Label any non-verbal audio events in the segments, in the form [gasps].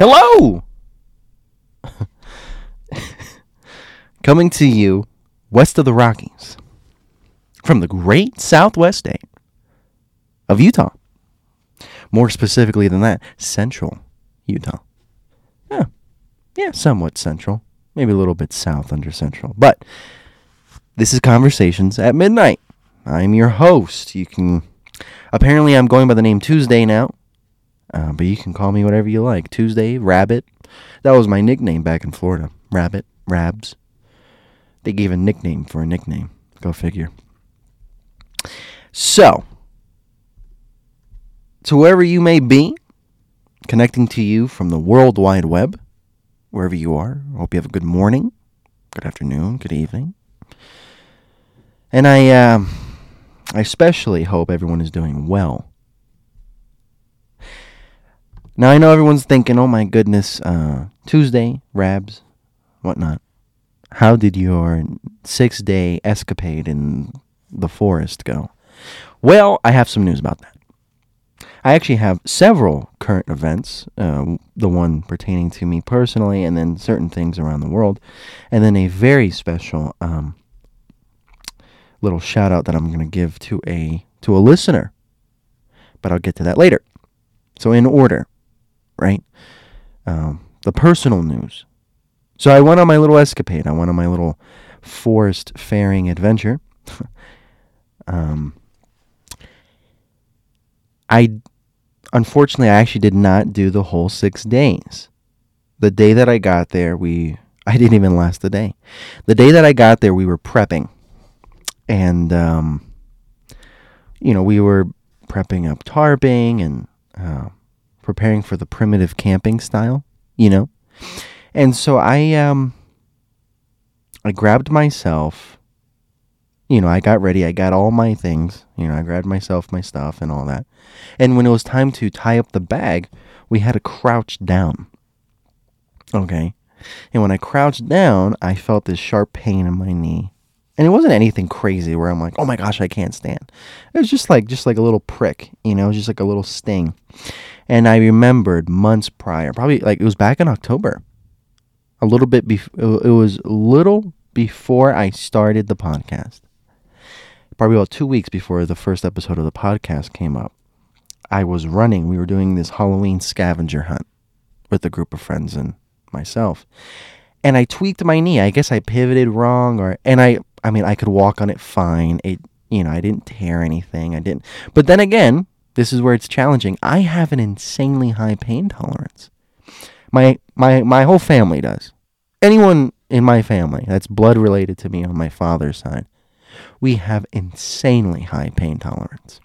Hello! Coming to you west of the Rockies from the great southwest state of Utah. More specifically than that, central Utah. Yeah, yeah, somewhat central. Maybe a little bit south under central. But this is Conversations at Midnight. I'm your host. You can. Apparently, I'm going by the name Tuesday now. Uh, but you can call me whatever you like. Tuesday, Rabbit. That was my nickname back in Florida. Rabbit, Rabs. They gave a nickname for a nickname. Go figure. So, to wherever you may be, connecting to you from the World Wide Web, wherever you are, I hope you have a good morning, good afternoon, good evening. And I, uh, I especially hope everyone is doing well now I know everyone's thinking, "Oh my goodness, uh, Tuesday, Rabs, whatnot." How did your six-day escapade in the forest go? Well, I have some news about that. I actually have several current events, uh, the one pertaining to me personally, and then certain things around the world, and then a very special um, little shout out that I'm going to give to a to a listener. But I'll get to that later. So in order, right? Um, the personal news. So I went on my little escapade. I went on my little forest faring adventure. [laughs] um, I unfortunately I actually did not do the whole six days. The day that I got there, we I didn't even last the day. The day that I got there, we were prepping, and um, you know we were prepping up tarping and uh, preparing for the primitive camping style, you know? And so I um I grabbed myself you know, I got ready, I got all my things, you know, I grabbed myself my stuff and all that. And when it was time to tie up the bag, we had to crouch down. Okay. And when I crouched down, I felt this sharp pain in my knee. And it wasn't anything crazy where I'm like, "Oh my gosh, I can't stand." It was just like just like a little prick, you know, just like a little sting. And I remembered months prior, probably like it was back in October, a little bit before, it was little before I started the podcast. Probably about two weeks before the first episode of the podcast came up. I was running. We were doing this Halloween scavenger hunt with a group of friends and myself. And I tweaked my knee. I guess I pivoted wrong or and I I mean I could walk on it fine. It you know, I didn't tear anything. I didn't. But then again, this is where it's challenging. I have an insanely high pain tolerance. My my my whole family does. Anyone in my family that's blood related to me on my father's side, we have insanely high pain tolerance.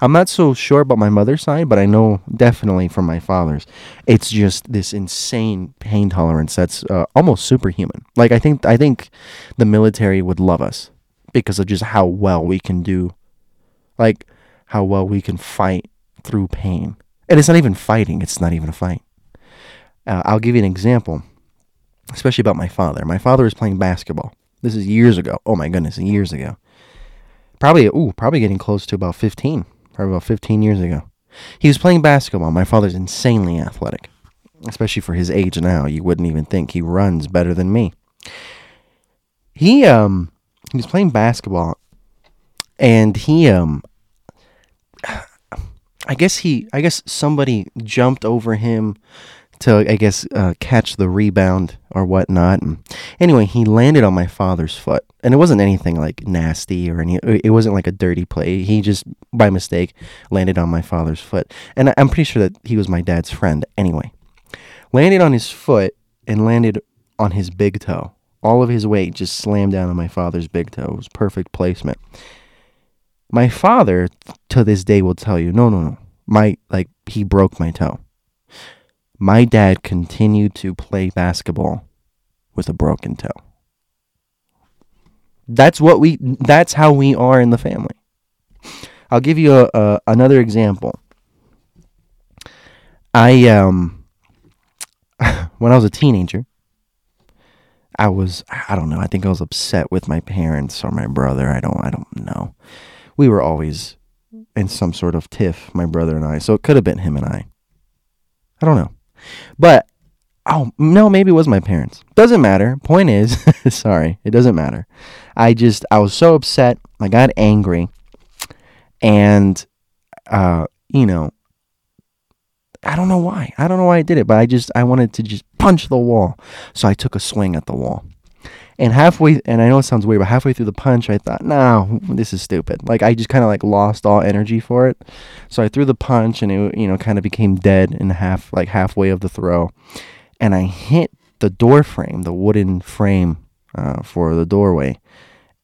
I'm not so sure about my mother's side, but I know definitely from my father's, it's just this insane pain tolerance that's uh, almost superhuman. Like I think I think the military would love us because of just how well we can do. Like how well we can fight through pain. And it's not even fighting, it's not even a fight. Uh, I'll give you an example, especially about my father. My father was playing basketball. This is years ago. Oh my goodness, years ago. Probably, ooh, probably getting close to about 15. Probably about 15 years ago. He was playing basketball. My father's insanely athletic, especially for his age now. You wouldn't even think he runs better than me. He um he was playing basketball and he um [sighs] I guess he, I guess somebody jumped over him to, I guess, uh, catch the rebound or whatnot. And anyway, he landed on my father's foot, and it wasn't anything like nasty or any. It wasn't like a dirty play. He just, by mistake, landed on my father's foot, and I'm pretty sure that he was my dad's friend. Anyway, landed on his foot and landed on his big toe. All of his weight just slammed down on my father's big toe. It was perfect placement. My father to this day will tell you, no, no, no. My like he broke my toe. My dad continued to play basketball with a broken toe. That's what we that's how we are in the family. I'll give you a, a another example. I um [laughs] when I was a teenager, I was I don't know, I think I was upset with my parents or my brother. I don't I don't know we were always in some sort of tiff, my brother and I. So it could have been him and I. I don't know. But oh no, maybe it was my parents. Doesn't matter. Point is, [laughs] sorry, it doesn't matter. I just I was so upset. I got angry, and uh, you know, I don't know why. I don't know why I did it, but I just I wanted to just punch the wall. So I took a swing at the wall. And halfway, and I know it sounds weird, but halfway through the punch, I thought, no, this is stupid. Like I just kind of like lost all energy for it. So I threw the punch, and it, you know, kind of became dead in half, like halfway of the throw, and I hit the door frame, the wooden frame uh, for the doorway,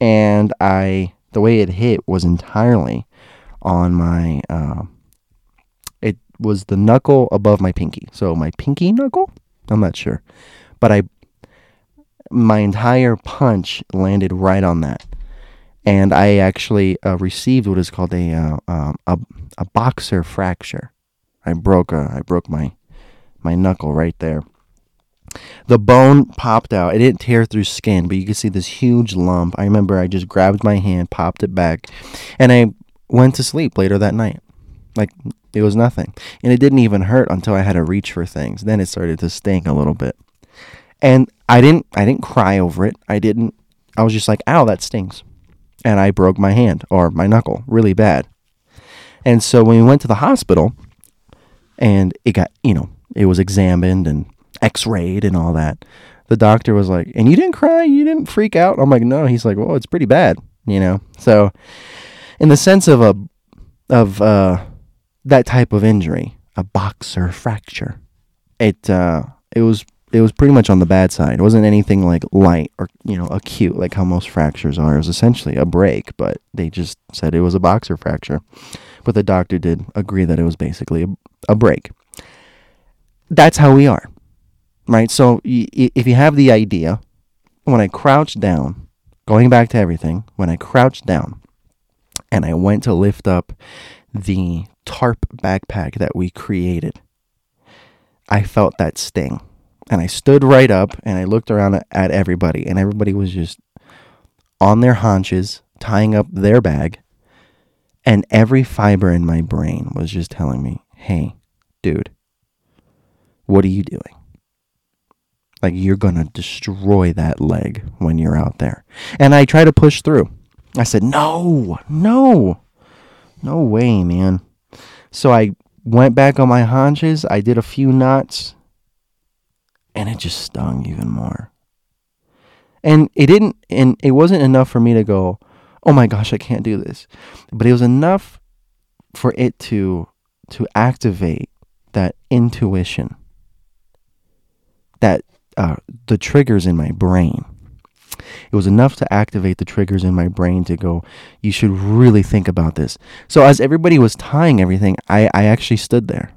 and I, the way it hit was entirely on my, uh, it was the knuckle above my pinky. So my pinky knuckle, I'm not sure, but I my entire punch landed right on that. And I actually uh, received what is called a, uh, um, a a boxer fracture. I broke a, I broke my my knuckle right there. The bone popped out. It didn't tear through skin, but you could see this huge lump. I remember I just grabbed my hand, popped it back, and I went to sleep later that night. Like it was nothing. And it didn't even hurt until I had to reach for things. Then it started to stink a little bit. And I didn't I didn't cry over it. I didn't I was just like, "Ow, that stings." And I broke my hand or my knuckle really bad. And so when we went to the hospital and it got, you know, it was examined and x-rayed and all that. The doctor was like, "And you didn't cry? You didn't freak out?" I'm like, "No." He's like, "Well, it's pretty bad." You know. So in the sense of a of uh that type of injury, a boxer fracture, it uh it was it was pretty much on the bad side. It wasn't anything like light or you know acute like how most fractures are. It was essentially a break, but they just said it was a boxer fracture. But the doctor did agree that it was basically a, a break. That's how we are, right? So y- if you have the idea, when I crouched down, going back to everything, when I crouched down, and I went to lift up the tarp backpack that we created, I felt that sting and I stood right up and I looked around at everybody, and everybody was just on their haunches, tying up their bag. And every fiber in my brain was just telling me, hey, dude, what are you doing? Like, you're going to destroy that leg when you're out there. And I tried to push through. I said, no, no, no way, man. So I went back on my haunches. I did a few knots and it just stung even more. And it didn't and it wasn't enough for me to go, "Oh my gosh, I can't do this." But it was enough for it to to activate that intuition that uh, the triggers in my brain. It was enough to activate the triggers in my brain to go, you should really think about this. So as everybody was tying everything, I, I actually stood there.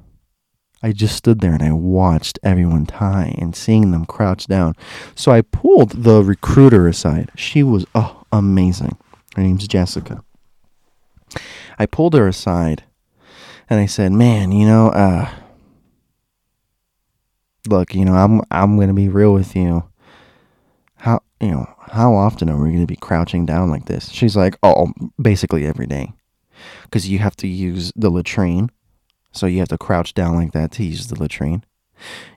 I just stood there and I watched everyone tie and seeing them crouch down. So I pulled the recruiter aside. She was oh amazing. Her name's Jessica. I pulled her aside and I said, "Man, you know, uh look, you know, I'm I'm going to be real with you. How, you know, how often are we going to be crouching down like this?" She's like, "Oh, basically every day." Cuz you have to use the latrine so you have to crouch down like that to use the latrine.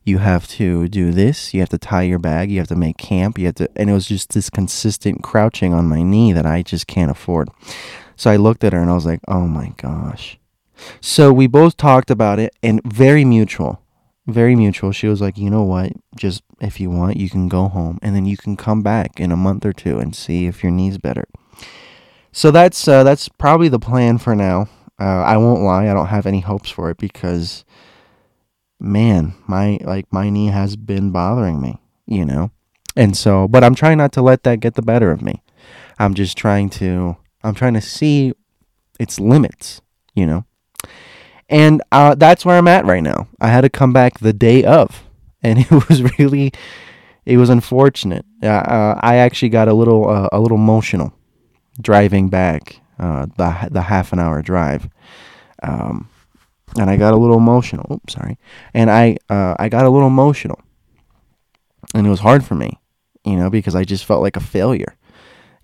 You have to do this. You have to tie your bag. You have to make camp. You have to, and it was just this consistent crouching on my knee that I just can't afford. So I looked at her and I was like, oh my gosh. So we both talked about it and very mutual, very mutual. She was like, you know what? Just if you want, you can go home and then you can come back in a month or two and see if your knee's better. So that's uh, that's probably the plan for now. Uh, I won't lie, I don't have any hopes for it because, man, my like my knee has been bothering me, you know, and so. But I'm trying not to let that get the better of me. I'm just trying to. I'm trying to see its limits, you know, and uh, that's where I'm at right now. I had to come back the day of, and [laughs] it was really, it was unfortunate. Uh, I actually got a little uh, a little emotional driving back uh, the the half an hour drive. Um, and I got a little emotional. Oops, sorry. And I uh, I got a little emotional, and it was hard for me, you know, because I just felt like a failure.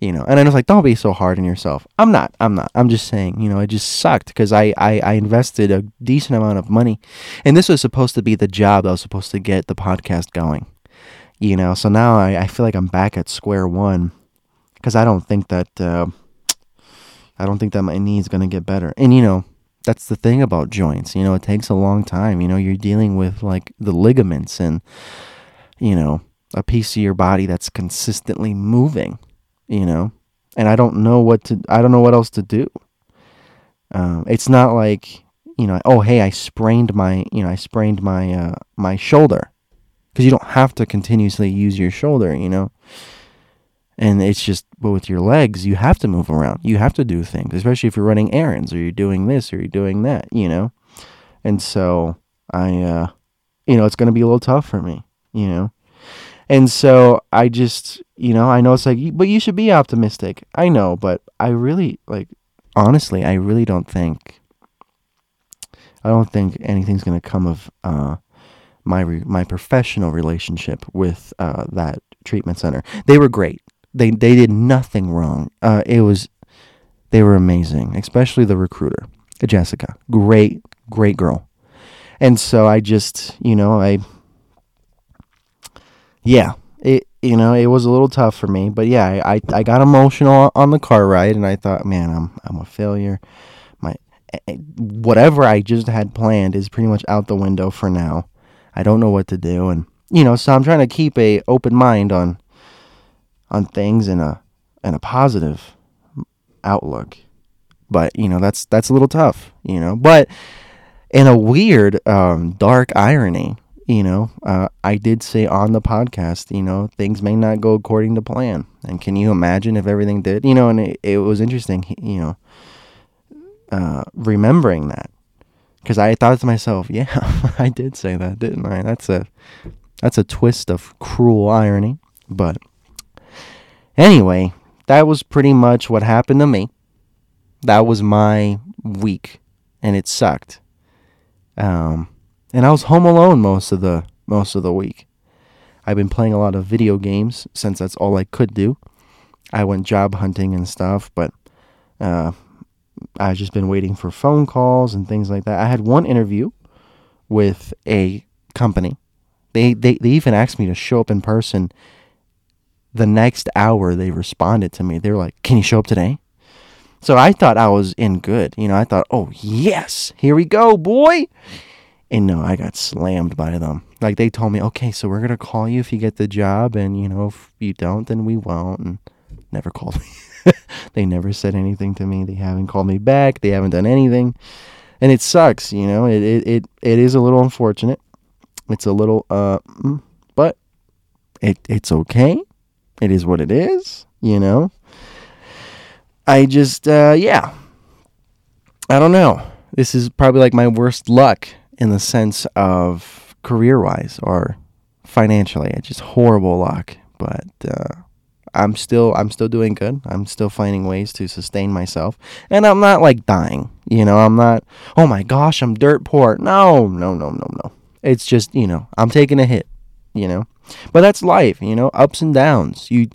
you know and i was like don't be so hard on yourself i'm not i'm not i'm just saying you know it just sucked because I, I i invested a decent amount of money and this was supposed to be the job that was supposed to get the podcast going you know so now i, I feel like i'm back at square one because i don't think that uh, i don't think that my knee is going to get better. And you know that's the thing about joints you know it takes a long time you know you're dealing with like the ligaments and you know a piece of your body that's consistently moving you know, and I don't know what to, I don't know what else to do. Um, it's not like, you know, oh, hey, I sprained my, you know, I sprained my, uh, my shoulder. Because you don't have to continuously use your shoulder, you know, and it's just, but with your legs, you have to move around. You have to do things, especially if you're running errands or you're doing this or you're doing that, you know, and so I, uh, you know, it's going to be a little tough for me, you know, and so I just, you know, I know it's like, but you should be optimistic. I know, but I really, like, honestly, I really don't think, I don't think anything's going to come of uh, my re- my professional relationship with uh, that treatment center. They were great. They they did nothing wrong. Uh, it was, they were amazing, especially the recruiter, Jessica. Great, great girl. And so I just, you know, I yeah, it you know it was a little tough for me, but yeah, I I got emotional on the car ride, and I thought, man, I'm I'm a failure. My eh, whatever I just had planned is pretty much out the window for now. I don't know what to do, and you know, so I'm trying to keep a open mind on on things in a and a positive outlook. But you know, that's that's a little tough, you know. But in a weird, um, dark irony, you know, uh, I did say on the podcast, you know, things may not go according to plan. And can you imagine if everything did? You know, and it, it was interesting, you know, uh, remembering that. Because I thought to myself, [laughs] yeah, I did say that, didn't I? That's a that's a twist of cruel irony. But anyway, that was pretty much what happened to me. That was my week, and it sucked. Um, and I was home alone most of the most of the week. I've been playing a lot of video games since that's all I could do. I went job hunting and stuff, but uh, I've just been waiting for phone calls and things like that. I had one interview with a company. They, they they even asked me to show up in person. The next hour they responded to me. They were like, "Can you show up today?" So I thought I was in good. You know, I thought, "Oh, yes. Here we go, boy." And no, I got slammed by them. Like they told me, okay, so we're gonna call you if you get the job, and you know, if you don't, then we won't. And never called me. [laughs] they never said anything to me. They haven't called me back. They haven't done anything, and it sucks. You know, it it it, it is a little unfortunate. It's a little uh, mm, but it it's okay. It is what it is. You know. I just uh, yeah. I don't know. This is probably like my worst luck in the sense of career wise or financially. It's just horrible luck, but uh, I'm still I'm still doing good. I'm still finding ways to sustain myself, and I'm not like dying. You know, I'm not. Oh my gosh, I'm dirt poor. No, no, no, no, no. It's just you know I'm taking a hit. You know, but that's life. You know, ups and downs. You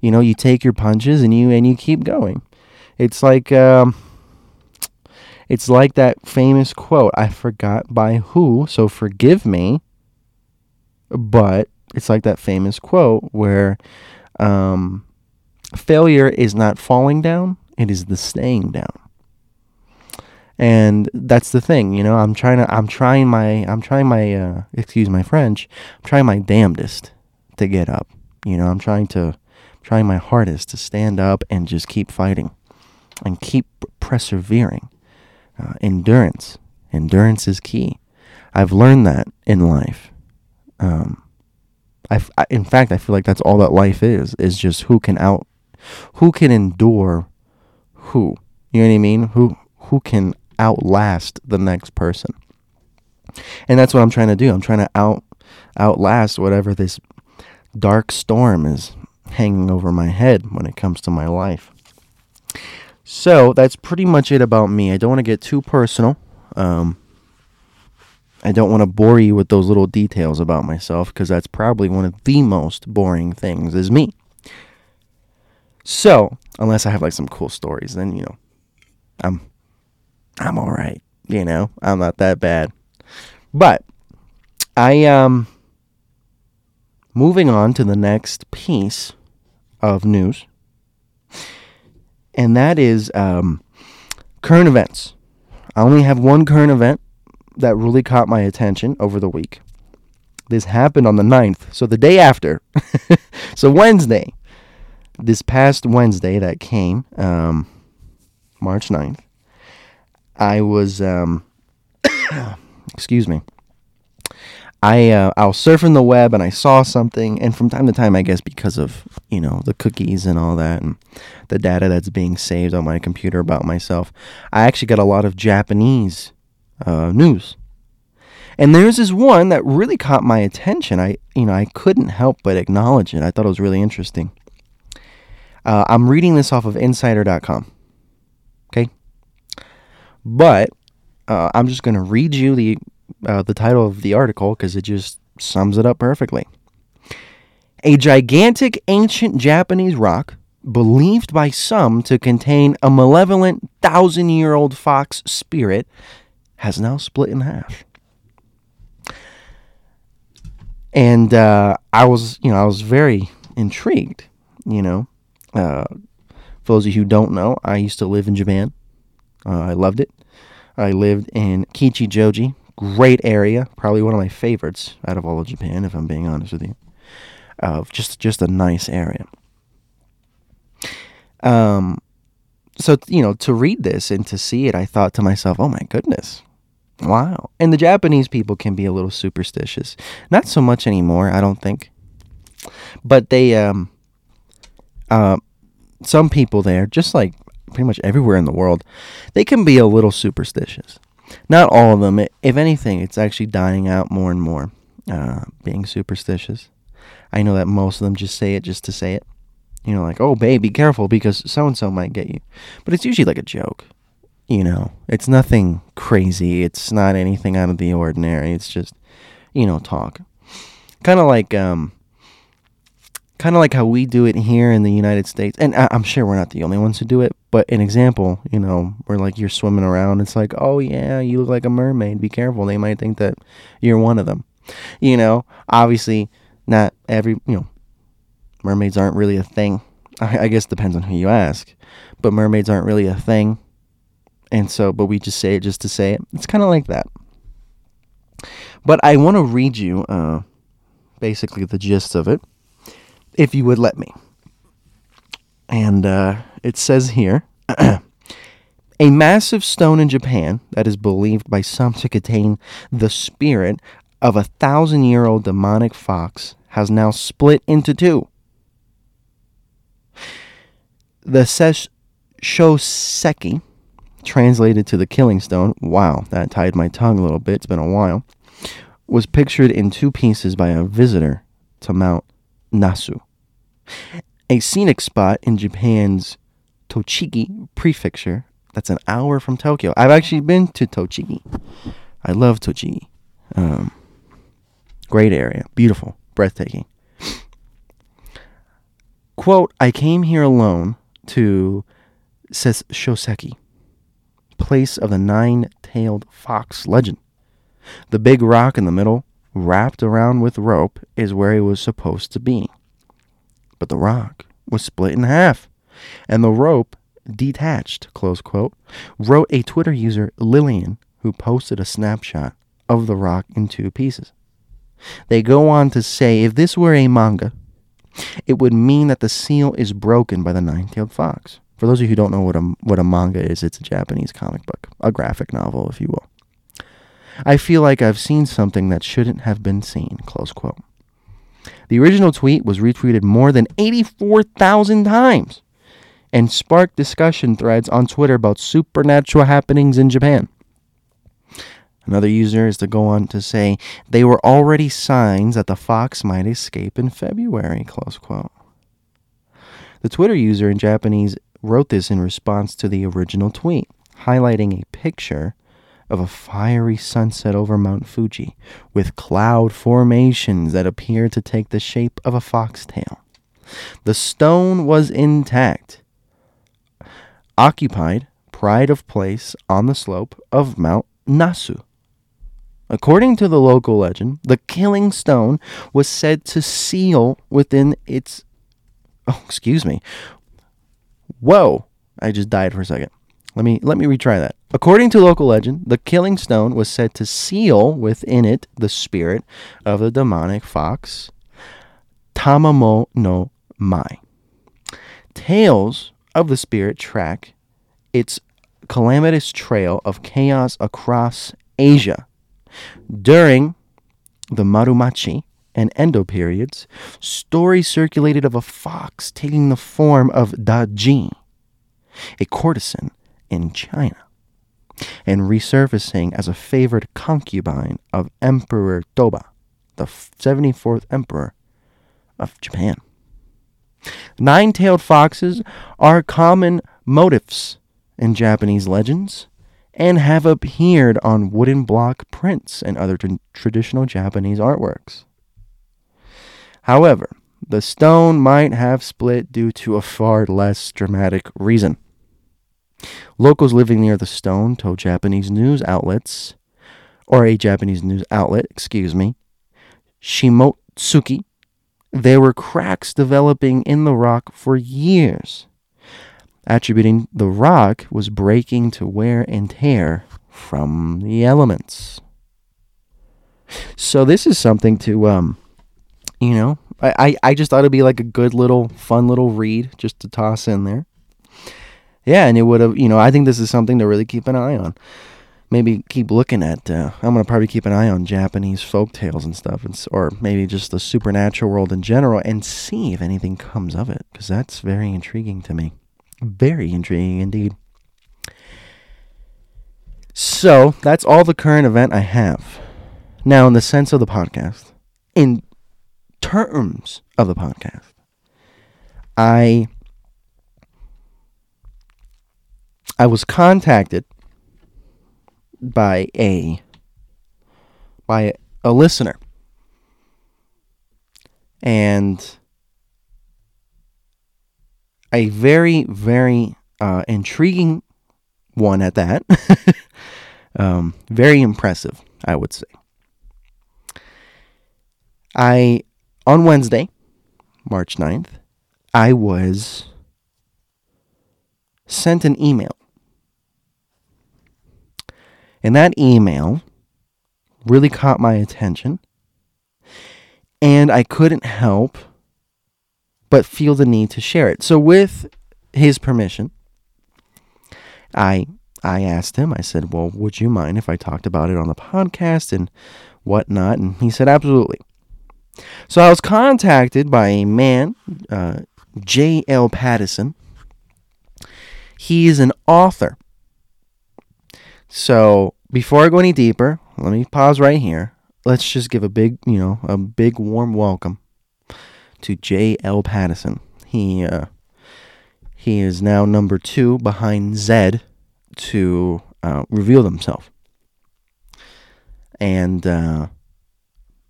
you know you take your punches and you and you keep going. It's like. Um, it's like that famous quote. I forgot by who, so forgive me. But it's like that famous quote where um, failure is not falling down, it is the staying down. And that's the thing, you know, I'm trying to I'm trying my I'm trying my uh, excuse my French, I'm trying my damnedest to get up. You know, I'm trying to trying my hardest to stand up and just keep fighting and keep persevering uh, endurance. Endurance is key. I've learned that in life. Um, I, in fact, I feel like that's all that life is, is just who can out, who can endure who. You know what I mean? Who, who can outlast the next person. And that's what I'm trying to do. I'm trying to out, outlast whatever this dark storm is hanging over my head when it comes to my life. So that's pretty much it about me. I don't want to get too personal. Um, I don't want to bore you with those little details about myself because that's probably one of the most boring things is me. So, unless I have like some cool stories, then you know, I'm I'm all right. You know, I'm not that bad. But I um moving on to the next piece of news, and that is um, current events. I only have one current event that really caught my attention over the week. This happened on the 9th, so the day after. [laughs] so Wednesday, this past Wednesday that came, um, March 9th, I was, um, [coughs] excuse me, I uh, I was surfing the web and I saw something, and from time to time, I guess because of you know the cookies and all that, and the data that's being saved on my computer about myself, I actually got a lot of Japanese uh, news. And there's this one that really caught my attention. I you know I couldn't help but acknowledge it. I thought it was really interesting. Uh, I'm reading this off of Insider.com. But uh, I'm just going to read you the uh, the title of the article because it just sums it up perfectly. A gigantic ancient Japanese rock, believed by some to contain a malevolent thousand year old fox spirit, has now split in half. And uh, I was, you know, I was very intrigued. You know, uh, for those of you who don't know, I used to live in Japan. Uh, I loved it. I lived in Kichijoji, Great area, probably one of my favorites out of all of Japan, if I'm being honest with you. Uh, just just a nice area. Um, so you know, to read this and to see it, I thought to myself, "Oh my goodness, wow!" And the Japanese people can be a little superstitious. Not so much anymore, I don't think. But they, um, uh, some people there, just like pretty much everywhere in the world, they can be a little superstitious. Not all of them. If anything, it's actually dying out more and more, uh, being superstitious. I know that most of them just say it just to say it. You know, like, oh, babe, be careful because so and so might get you. But it's usually like a joke. You know, it's nothing crazy. It's not anything out of the ordinary. It's just, you know, talk. Kind of like, um, kind of like how we do it here in the United States. And I- I'm sure we're not the only ones who do it, but an example, you know, where like you're swimming around, it's like, oh yeah, you look like a mermaid. Be careful. They might think that you're one of them. You know, obviously, not every, you know, mermaids aren't really a thing. I, I guess depends on who you ask, but mermaids aren't really a thing. And so, but we just say it just to say it. It's kind of like that. But I want to read you uh, basically the gist of it if you would let me. And uh, it says here [clears throat] a massive stone in Japan that is believed by some to contain the spirit of a thousand year old demonic fox has now split into two. The Shoseki, translated to the killing stone, wow, that tied my tongue a little bit, it's been a while, was pictured in two pieces by a visitor to Mount Nasu, a scenic spot in Japan's Tochigi Prefecture. That's an hour from Tokyo. I've actually been to Tochigi. I love Tochigi. Um, great area, beautiful, breathtaking. Quote, I came here alone to, says Shoseki, place of the nine tailed fox legend. The big rock in the middle, wrapped around with rope, is where he was supposed to be but the rock was split in half, and the rope detached, close quote, wrote a Twitter user, Lillian, who posted a snapshot of the rock in two pieces. They go on to say if this were a manga, it would mean that the seal is broken by the nine tailed fox. For those of you who don't know what a, what a manga is, it's a Japanese comic book, a graphic novel, if you will. I feel like I've seen something that shouldn't have been seen, close quote. The original tweet was retweeted more than 84,000 times and sparked discussion threads on Twitter about supernatural happenings in Japan. Another user is to go on to say they were already signs that the fox might escape in February, close quote. The Twitter user in Japanese wrote this in response to the original tweet, highlighting a picture of a fiery sunset over Mount Fuji, with cloud formations that appeared to take the shape of a foxtail. The stone was intact, occupied pride of place on the slope of Mount Nasu. According to the local legend, the killing stone was said to seal within its. Oh, excuse me. Whoa! I just died for a second. Let me let me retry that. According to local legend, the killing stone was said to seal within it the spirit of the demonic fox Tamamo no Mai. Tales of the spirit track its calamitous trail of chaos across Asia. During the Muromachi and Edo periods, stories circulated of a fox taking the form of Daji, a courtesan in China, and resurfacing as a favored concubine of Emperor Toba, the 74th emperor of Japan. Nine tailed foxes are common motifs in Japanese legends and have appeared on wooden block prints and other tra- traditional Japanese artworks. However, the stone might have split due to a far less dramatic reason. Locals living near the stone told Japanese news outlets, or a Japanese news outlet, excuse me, Shimotsuke, there were cracks developing in the rock for years, attributing the rock was breaking to wear and tear from the elements. So this is something to um you know, I, I, I just thought it'd be like a good little fun little read just to toss in there yeah, and it would have, you know, I think this is something to really keep an eye on. Maybe keep looking at. Uh, I'm gonna probably keep an eye on Japanese folk tales and stuff, and, or maybe just the supernatural world in general, and see if anything comes of it, because that's very intriguing to me. Very intriguing indeed. So that's all the current event I have. Now, in the sense of the podcast, in terms of the podcast, I I was contacted by a by a listener. And a very very uh, intriguing one at that. [laughs] Um, very impressive i would say. I on wednesday march 9th i was sent an email and that email really caught my attention. And I couldn't help but feel the need to share it. So, with his permission, I I asked him, I said, Well, would you mind if I talked about it on the podcast and whatnot? And he said, Absolutely. So I was contacted by a man, uh, J.L. Pattison. He is an author so before I go any deeper, let me pause right here. Let's just give a big, you know, a big warm welcome to J.L. Pattison. He uh, he is now number two behind Zed to uh, reveal himself. And uh,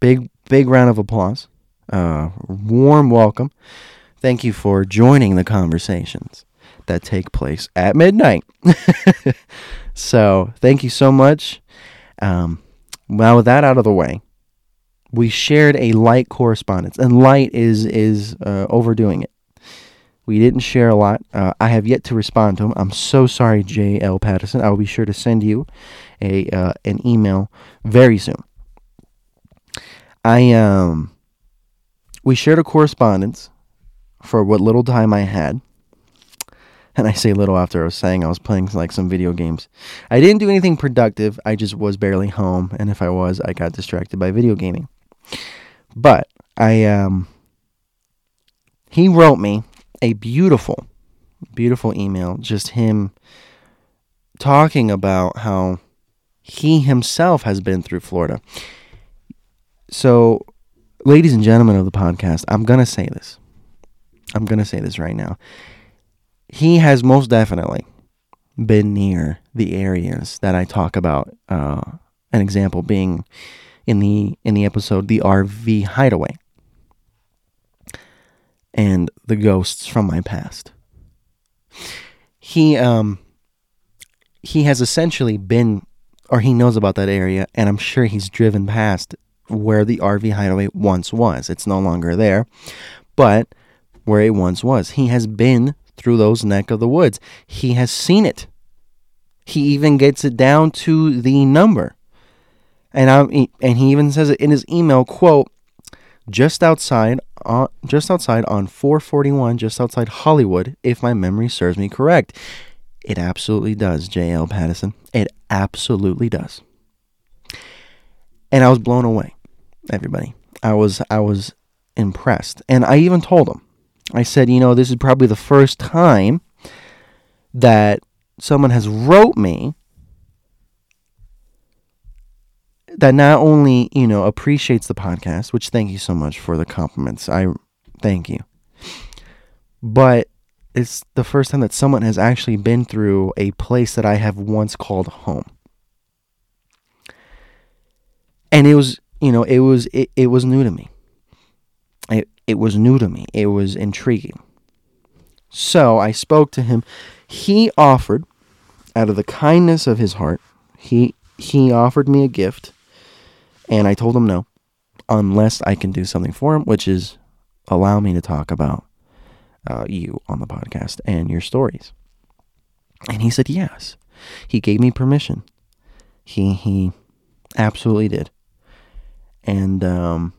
big big round of applause. Uh, warm welcome. Thank you for joining the conversations that take place at midnight. [laughs] So thank you so much. Um, well, with that out of the way, we shared a light correspondence, and light is is uh, overdoing it. We didn't share a lot. Uh, I have yet to respond to him. I'm so sorry, J. L. Pattison. I will be sure to send you a uh, an email very soon. I um, we shared a correspondence for what little time I had and [laughs] I say little after I was saying I was playing like some video games. I didn't do anything productive. I just was barely home, and if I was, I got distracted by video gaming. But I um he wrote me a beautiful beautiful email just him talking about how he himself has been through Florida. So, ladies and gentlemen of the podcast, I'm going to say this. I'm going to say this right now he has most definitely been near the areas that I talk about. Uh, an example being in the in the episode "The RV Hideaway." and the ghosts from my past. He um he has essentially been or he knows about that area and I'm sure he's driven past where the RV hideaway once was. It's no longer there, but where it once was. He has been through those neck of the woods. He has seen it. He even gets it down to the number. And I and he even says it in his email quote just outside on just outside on 441 just outside Hollywood if my memory serves me correct. It absolutely does, JL Pattison. It absolutely does. And I was blown away, everybody. I was I was impressed. And I even told him. I said, you know, this is probably the first time that someone has wrote me that not only, you know, appreciates the podcast, which thank you so much for the compliments. I thank you. But it's the first time that someone has actually been through a place that I have once called home. And it was, you know, it was it, it was new to me. It it was new to me. It was intriguing. So I spoke to him. He offered out of the kindness of his heart, he he offered me a gift and I told him no unless I can do something for him, which is allow me to talk about uh, you on the podcast and your stories. And he said yes. He gave me permission. He he absolutely did. And um,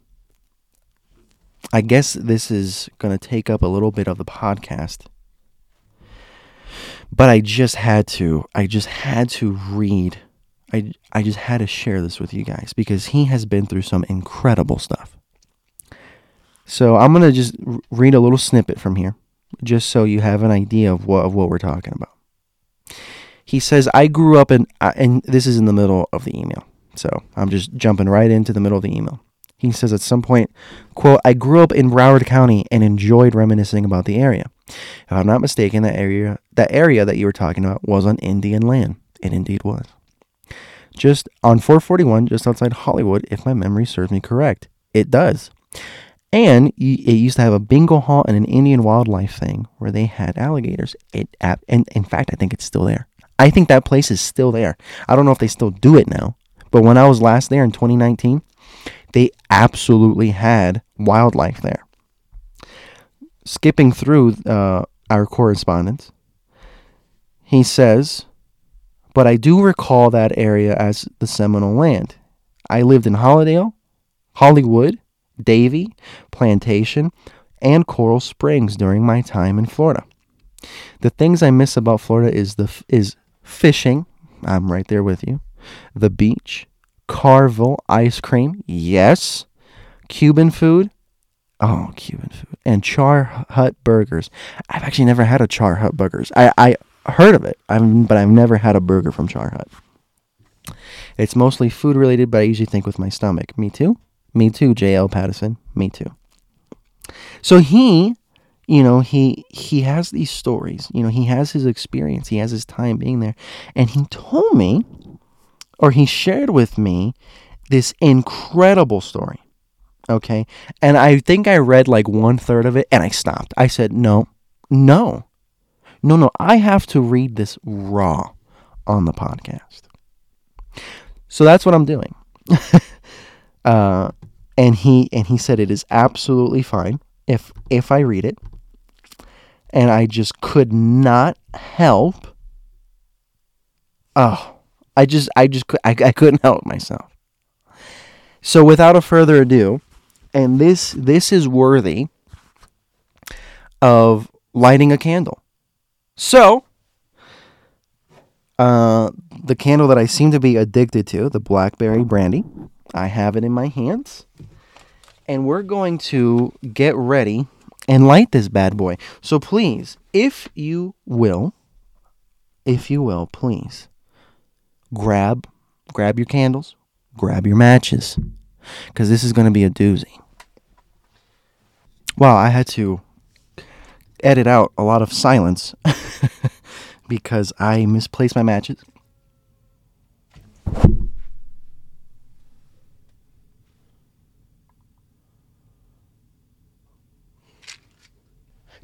I guess this is going to take up a little bit of the podcast. But I just had to. I just had to read. I, I just had to share this with you guys because he has been through some incredible stuff. So I'm going to just read a little snippet from here just so you have an idea of what of what we're talking about. He says, "I grew up in," uh, and this is in the middle of the email, so I'm just jumping right into the middle of the email. He says at some point, "quote I grew up in Broward County and enjoyed reminiscing about the area. If I'm not mistaken, that area that area that you were talking about was on Indian land. It indeed was." Just on 441, just outside Hollywood, if my memory serves me correct. It does. And it used to have a bingo hall and an Indian wildlife thing where they had alligators. It and in fact, I think it's still there. I think that place is still there. I don't know if they still do it now, but when I was last there in 2019, they absolutely had wildlife there. Skipping through uh, our correspondence, he says, "But I do recall that area as the Seminole Land. I lived in Hallandale, Hollywood." Davie, Plantation, and Coral Springs during my time in Florida. The things I miss about Florida is the is fishing. I'm right there with you. The beach, Carvel ice cream, yes. Cuban food, oh Cuban food, and Char Hut burgers. I've actually never had a Char Hut burgers. I I heard of it, I've, but I've never had a burger from Char Hut. It's mostly food related, but I usually think with my stomach. Me too. Me too, J.L. Pattison. Me too. So he, you know, he he has these stories. You know, he has his experience. He has his time being there, and he told me, or he shared with me, this incredible story. Okay, and I think I read like one third of it, and I stopped. I said, no, no, no, no. I have to read this raw on the podcast. So that's what I'm doing. [laughs] uh, and he and he said it is absolutely fine if if I read it. And I just could not help. Oh, I just I just I, I couldn't help myself. So without a further ado, and this this is worthy of lighting a candle. So, uh, the candle that I seem to be addicted to, the blackberry brandy, I have it in my hands and we're going to get ready and light this bad boy. So please, if you will, if you will, please grab grab your candles, grab your matches cuz this is going to be a doozy. Wow, I had to edit out a lot of silence [laughs] because I misplaced my matches.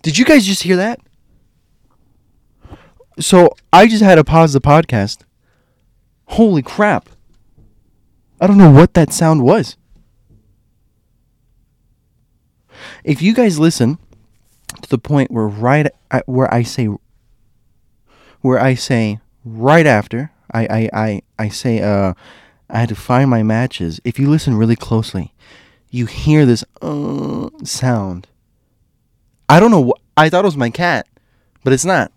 Did you guys just hear that? So I just had to pause the podcast. Holy crap. I don't know what that sound was. If you guys listen to the point where right at, where I say where I say right after I I I, I say uh I had to find my matches. If you listen really closely, you hear this uh, sound. I don't know. I thought it was my cat, but it's not.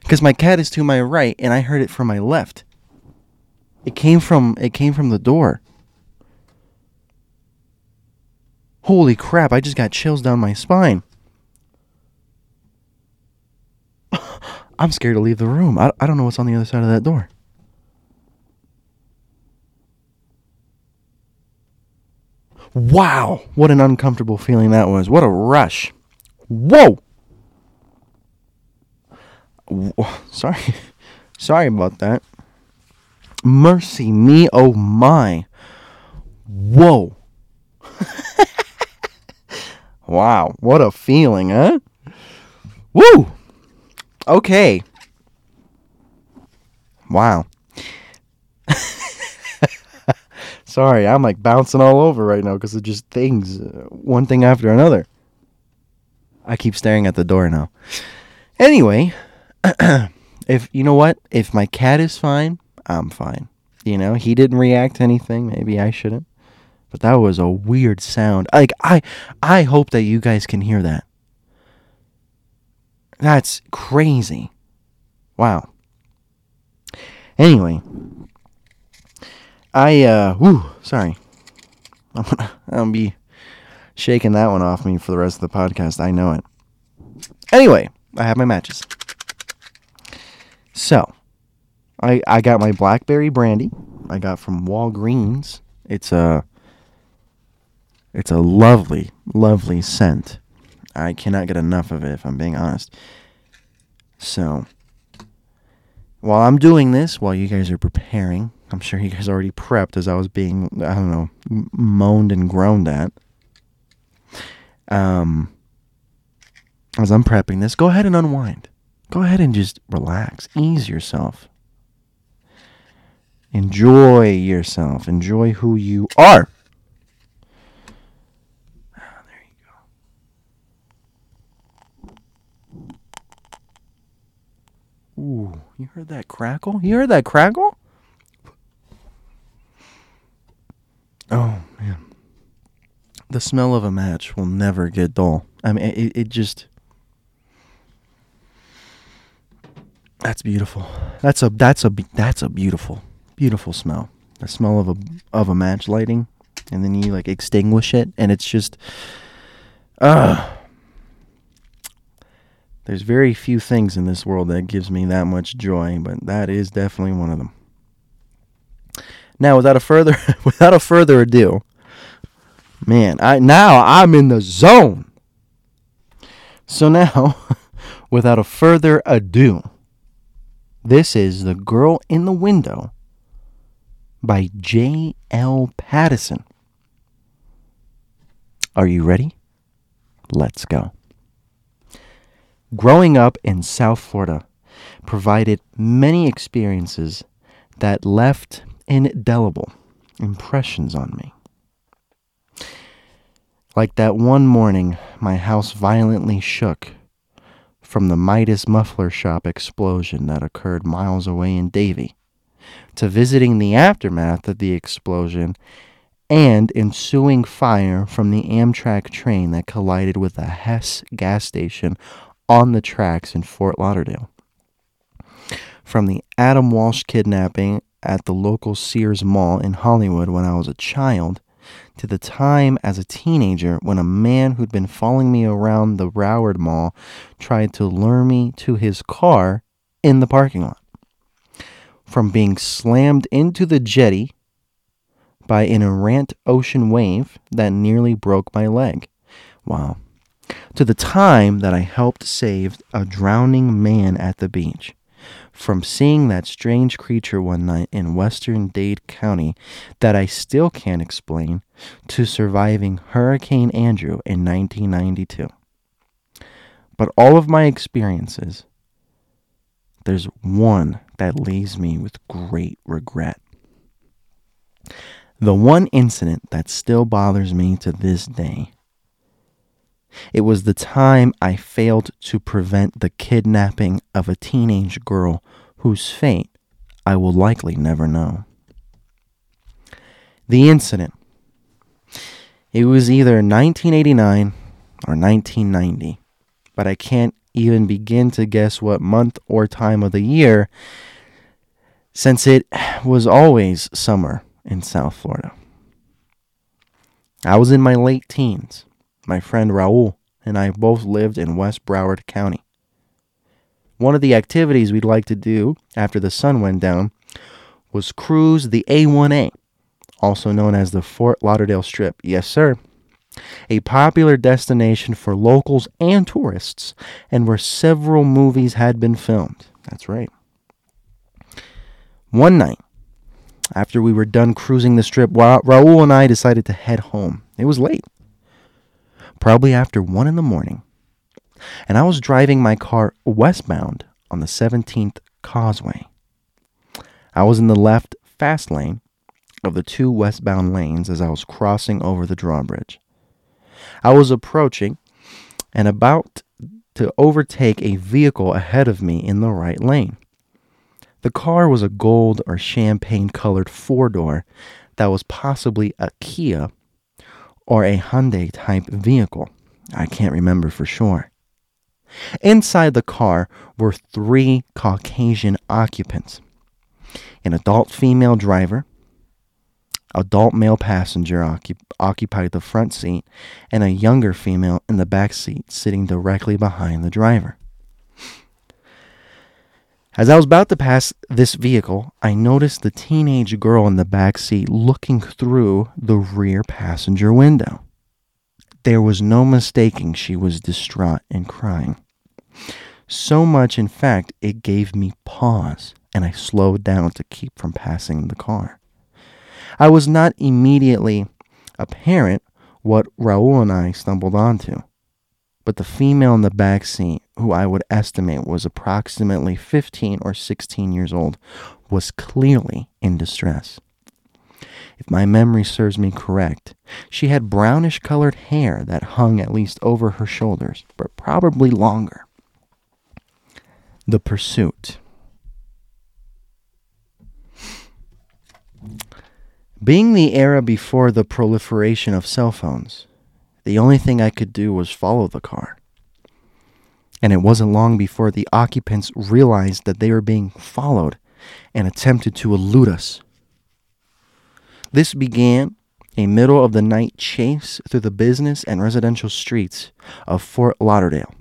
Because my cat is to my right, and I heard it from my left. It came from it came from the door. Holy crap! I just got chills down my spine. [laughs] I'm scared to leave the room. I, I don't know what's on the other side of that door. Wow, what an uncomfortable feeling that was. What a rush. Whoa! [laughs] Sorry. [laughs] Sorry about that. Mercy me, oh my. Whoa. [laughs] wow, what a feeling, huh? Woo! Okay. Wow. [laughs] Sorry, I'm like bouncing all over right now because of just things, uh, one thing after another. I keep staring at the door now. Anyway, [clears throat] if you know what, if my cat is fine, I'm fine. You know, he didn't react to anything. Maybe I shouldn't. But that was a weird sound. Like I, I hope that you guys can hear that. That's crazy. Wow. Anyway, I uh whoo, sorry. [laughs] I'm gonna, I'll be shaking that one off me for the rest of the podcast. I know it. Anyway, I have my matches. So, I I got my blackberry brandy. I got from Walgreens. It's a it's a lovely, lovely scent. I cannot get enough of it if I'm being honest. So, while I'm doing this, while you guys are preparing, I'm sure you guys already prepped as I was being, I don't know, moaned and groaned at. Um, as I'm prepping this, go ahead and unwind. Go ahead and just relax, ease yourself. Enjoy yourself. Enjoy who you are. Ah, there you go. Ooh, you heard that crackle? You heard that crackle? Oh, man. The smell of a match will never get dull. I mean, it, it just. That's beautiful. That's a that's a that's a beautiful beautiful smell. The smell of a of a match lighting, and then you like extinguish it, and it's just, ah. Uh, there's very few things in this world that gives me that much joy, but that is definitely one of them. Now, without a further [laughs] without a further ado, man, I now I'm in the zone. So now, [laughs] without a further ado, this is The Girl in the Window by J.L. Pattison. Are you ready? Let's go. Growing up in South Florida provided many experiences that left indelible impressions on me. Like that one morning, my house violently shook from the Midas muffler shop explosion that occurred miles away in Davie, to visiting the aftermath of the explosion and ensuing fire from the Amtrak train that collided with a Hess gas station on the tracks in Fort Lauderdale. From the Adam Walsh kidnapping at the local Sears Mall in Hollywood when I was a child to the time as a teenager when a man who'd been following me around the Broward Mall tried to lure me to his car in the parking lot. From being slammed into the jetty by an errant ocean wave that nearly broke my leg. Wow. To the time that I helped save a drowning man at the beach from seeing that strange creature one night in western Dade County that I still can't explain to surviving Hurricane Andrew in 1992. But all of my experiences, there's one that leaves me with great regret. The one incident that still bothers me to this day. It was the time I failed to prevent the kidnapping of a teenage girl whose fate I will likely never know. The incident. It was either 1989 or 1990, but I can't even begin to guess what month or time of the year since it [sighs] was always summer in South Florida. I was in my late teens. My friend Raul and I both lived in West Broward County. One of the activities we'd like to do after the sun went down was cruise the A1A, also known as the Fort Lauderdale Strip. Yes, sir. A popular destination for locals and tourists, and where several movies had been filmed. That's right. One night, after we were done cruising the strip, Ra- Raul and I decided to head home. It was late, probably after 1 in the morning, and I was driving my car westbound on the 17th Causeway. I was in the left fast lane of the two westbound lanes as I was crossing over the drawbridge. I was approaching and about to overtake a vehicle ahead of me in the right lane. The car was a gold or champagne colored four door that was possibly a Kia or a Hyundai type vehicle. I can't remember for sure. Inside the car were three Caucasian occupants an adult female driver, adult male passenger occup- occupied the front seat, and a younger female in the back seat sitting directly behind the driver. As I was about to pass this vehicle, I noticed the teenage girl in the back seat looking through the rear passenger window. There was no mistaking she was distraught and crying. So much, in fact, it gave me pause and I slowed down to keep from passing the car. I was not immediately apparent what Raul and I stumbled onto, but the female in the back seat, who I would estimate was approximately 15 or 16 years old, was clearly in distress. If my memory serves me correct, she had brownish colored hair that hung at least over her shoulders, but probably longer. The Pursuit. Being the era before the proliferation of cell phones, the only thing I could do was follow the car. And it wasn't long before the occupants realized that they were being followed and attempted to elude us. This began a middle of the night chase through the business and residential streets of Fort Lauderdale,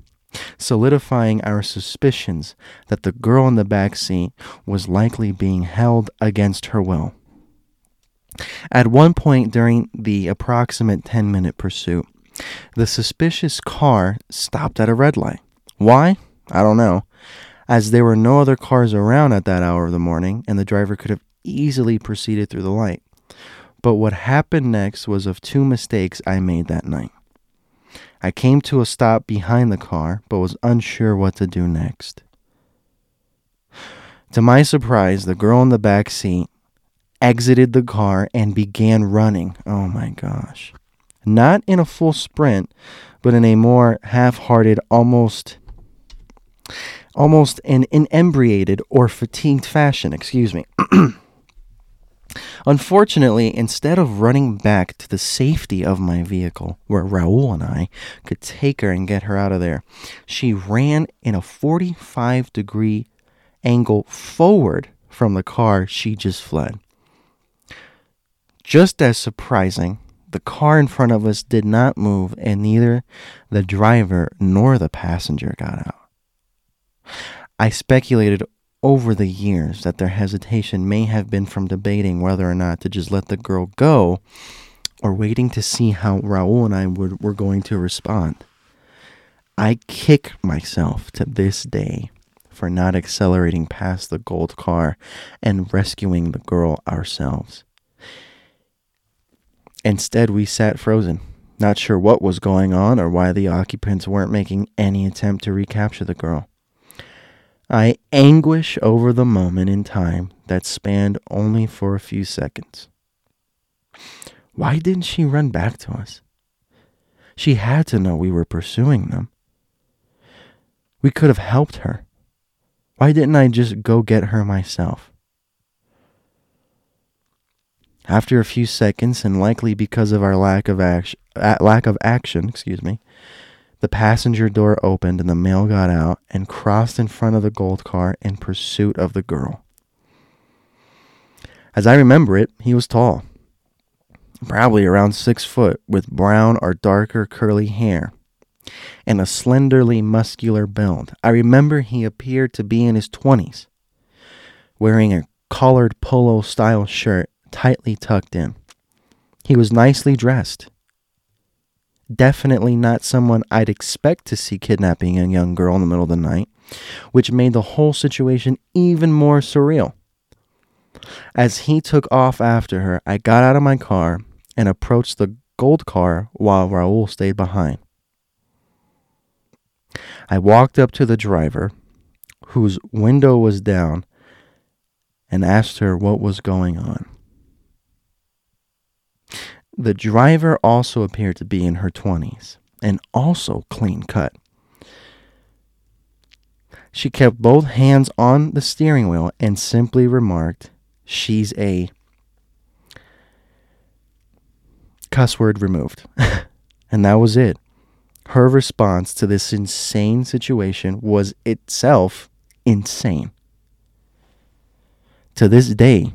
solidifying our suspicions that the girl in the back seat was likely being held against her will. At one point during the approximate 10 minute pursuit, the suspicious car stopped at a red light. Why? I don't know, as there were no other cars around at that hour of the morning and the driver could have easily proceeded through the light. But what happened next was of two mistakes I made that night. I came to a stop behind the car, but was unsure what to do next. To my surprise, the girl in the back seat exited the car and began running. Oh my gosh. Not in a full sprint, but in a more half-hearted, almost almost an inebriated or fatigued fashion, excuse me. [clears throat] Unfortunately, instead of running back to the safety of my vehicle, where Raul and I could take her and get her out of there, she ran in a 45 degree angle forward from the car she just fled. Just as surprising, the car in front of us did not move, and neither the driver nor the passenger got out. I speculated over the years that their hesitation may have been from debating whether or not to just let the girl go or waiting to see how Raul and I would, were going to respond. I kick myself to this day for not accelerating past the gold car and rescuing the girl ourselves. Instead, we sat frozen, Not sure what was going on or why the occupants weren't making any attempt to recapture the girl. I anguish over the moment in time that spanned only for a few seconds. Why didn't she run back to us? She had to know we were pursuing them. We could have helped her. Why didn't I just go get her myself? After a few seconds, and likely because of our lack of action, lack of action, excuse me, the passenger door opened and the male got out and crossed in front of the gold car in pursuit of the girl. As I remember it, he was tall, probably around six foot, with brown or darker curly hair and a slenderly muscular build. I remember he appeared to be in his 20s, wearing a collared polo style shirt tightly tucked in. He was nicely dressed. Definitely not someone I'd expect to see kidnapping a young girl in the middle of the night, which made the whole situation even more surreal. As he took off after her, I got out of my car and approached the gold car while Raul stayed behind. I walked up to the driver, whose window was down, and asked her what was going on. The driver also appeared to be in her 20s and also clean cut. She kept both hands on the steering wheel and simply remarked, She's a cuss word removed. [laughs] and that was it. Her response to this insane situation was itself insane. To this day,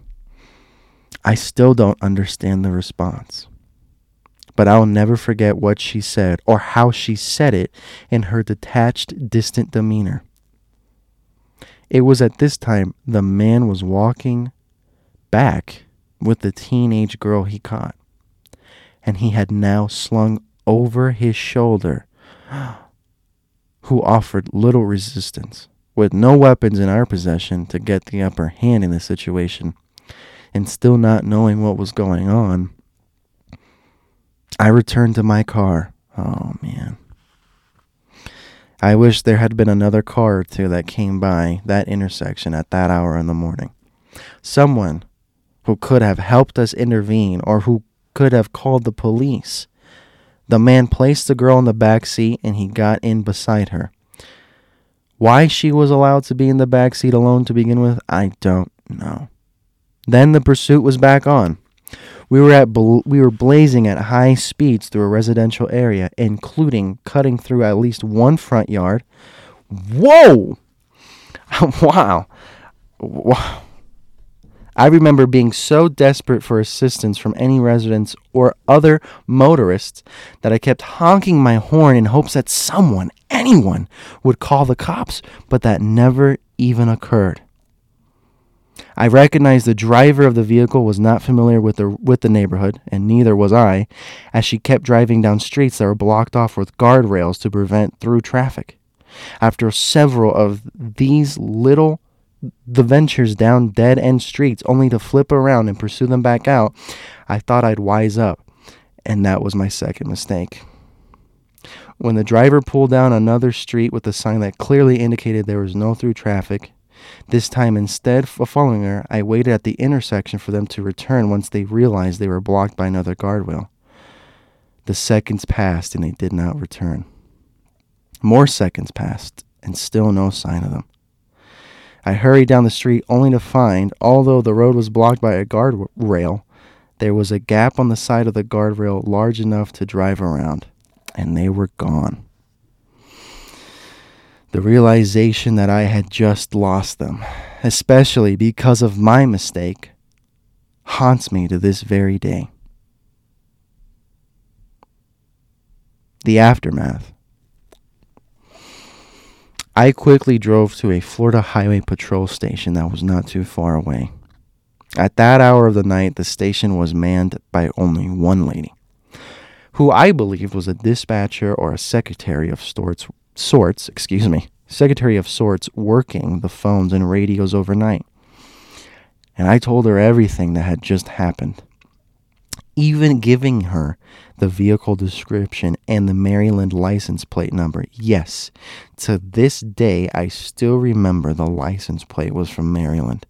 I still don't understand the response. But I'll never forget what she said or how she said it in her detached, distant demeanor. It was at this time the man was walking back with the teenage girl he caught, and he had now slung over his shoulder, [gasps] who offered little resistance, with no weapons in our possession to get the upper hand in the situation and still not knowing what was going on, I returned to my car. Oh, man. I wish there had been another car or two that came by that intersection at that hour in the morning. Someone who could have helped us intervene or who could have called the police. The man placed the girl in the back seat and he got in beside her. Why she was allowed to be in the back seat alone to begin with, I don't know. Then the pursuit was back on. We were at bl- we were blazing at high speeds through a residential area, including cutting through at least one front yard. Whoa! [laughs] wow. Wow. I remember being so desperate for assistance from any residents or other motorists that I kept honking my horn in hopes that someone, anyone, would call the cops, but that never even occurred. I recognized the driver of the vehicle was not familiar with the with the neighborhood, and neither was I, as she kept driving down streets that were blocked off with guardrails to prevent through traffic. After several of these little the ventures down dead end streets only to flip around and pursue them back out, I thought I'd wise up, and that was my second mistake. When the driver pulled down another street with a sign that clearly indicated there was no through traffic, this time, instead of following her, I waited at the intersection for them to return once they realized they were blocked by another guardrail. The seconds passed and they did not return. More seconds passed and still no sign of them. I hurried down the street only to find, although the road was blocked by a guardrail, there was a gap on the side of the guardrail large enough to drive around, and they were gone. The realization that I had just lost them, especially because of my mistake, haunts me to this very day. The aftermath. I quickly drove to a Florida Highway Patrol station that was not too far away. At that hour of the night, the station was manned by only one lady, who I believed was a dispatcher or a secretary of sorts, sorts, excuse me, secretary of sorts working the phones and radios overnight. And I told her everything that had just happened. even giving her the vehicle description and the Maryland license plate number. Yes, to this day, I still remember the license plate was from Maryland.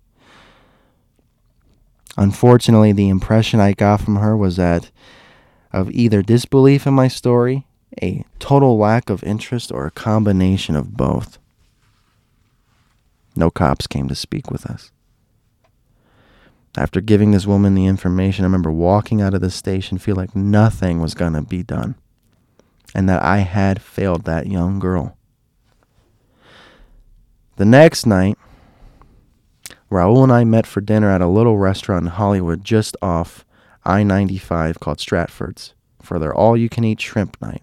Unfortunately, the impression I got from her was that of either disbelief in my story, a total lack of interest, or a combination of both. No cops came to speak with us. After giving this woman the information, I remember walking out of the station, feel like nothing was going to be done, and that I had failed that young girl. The next night, Raul and I met for dinner at a little restaurant in Hollywood just off I 95 called Stratford's for their all you can eat shrimp night.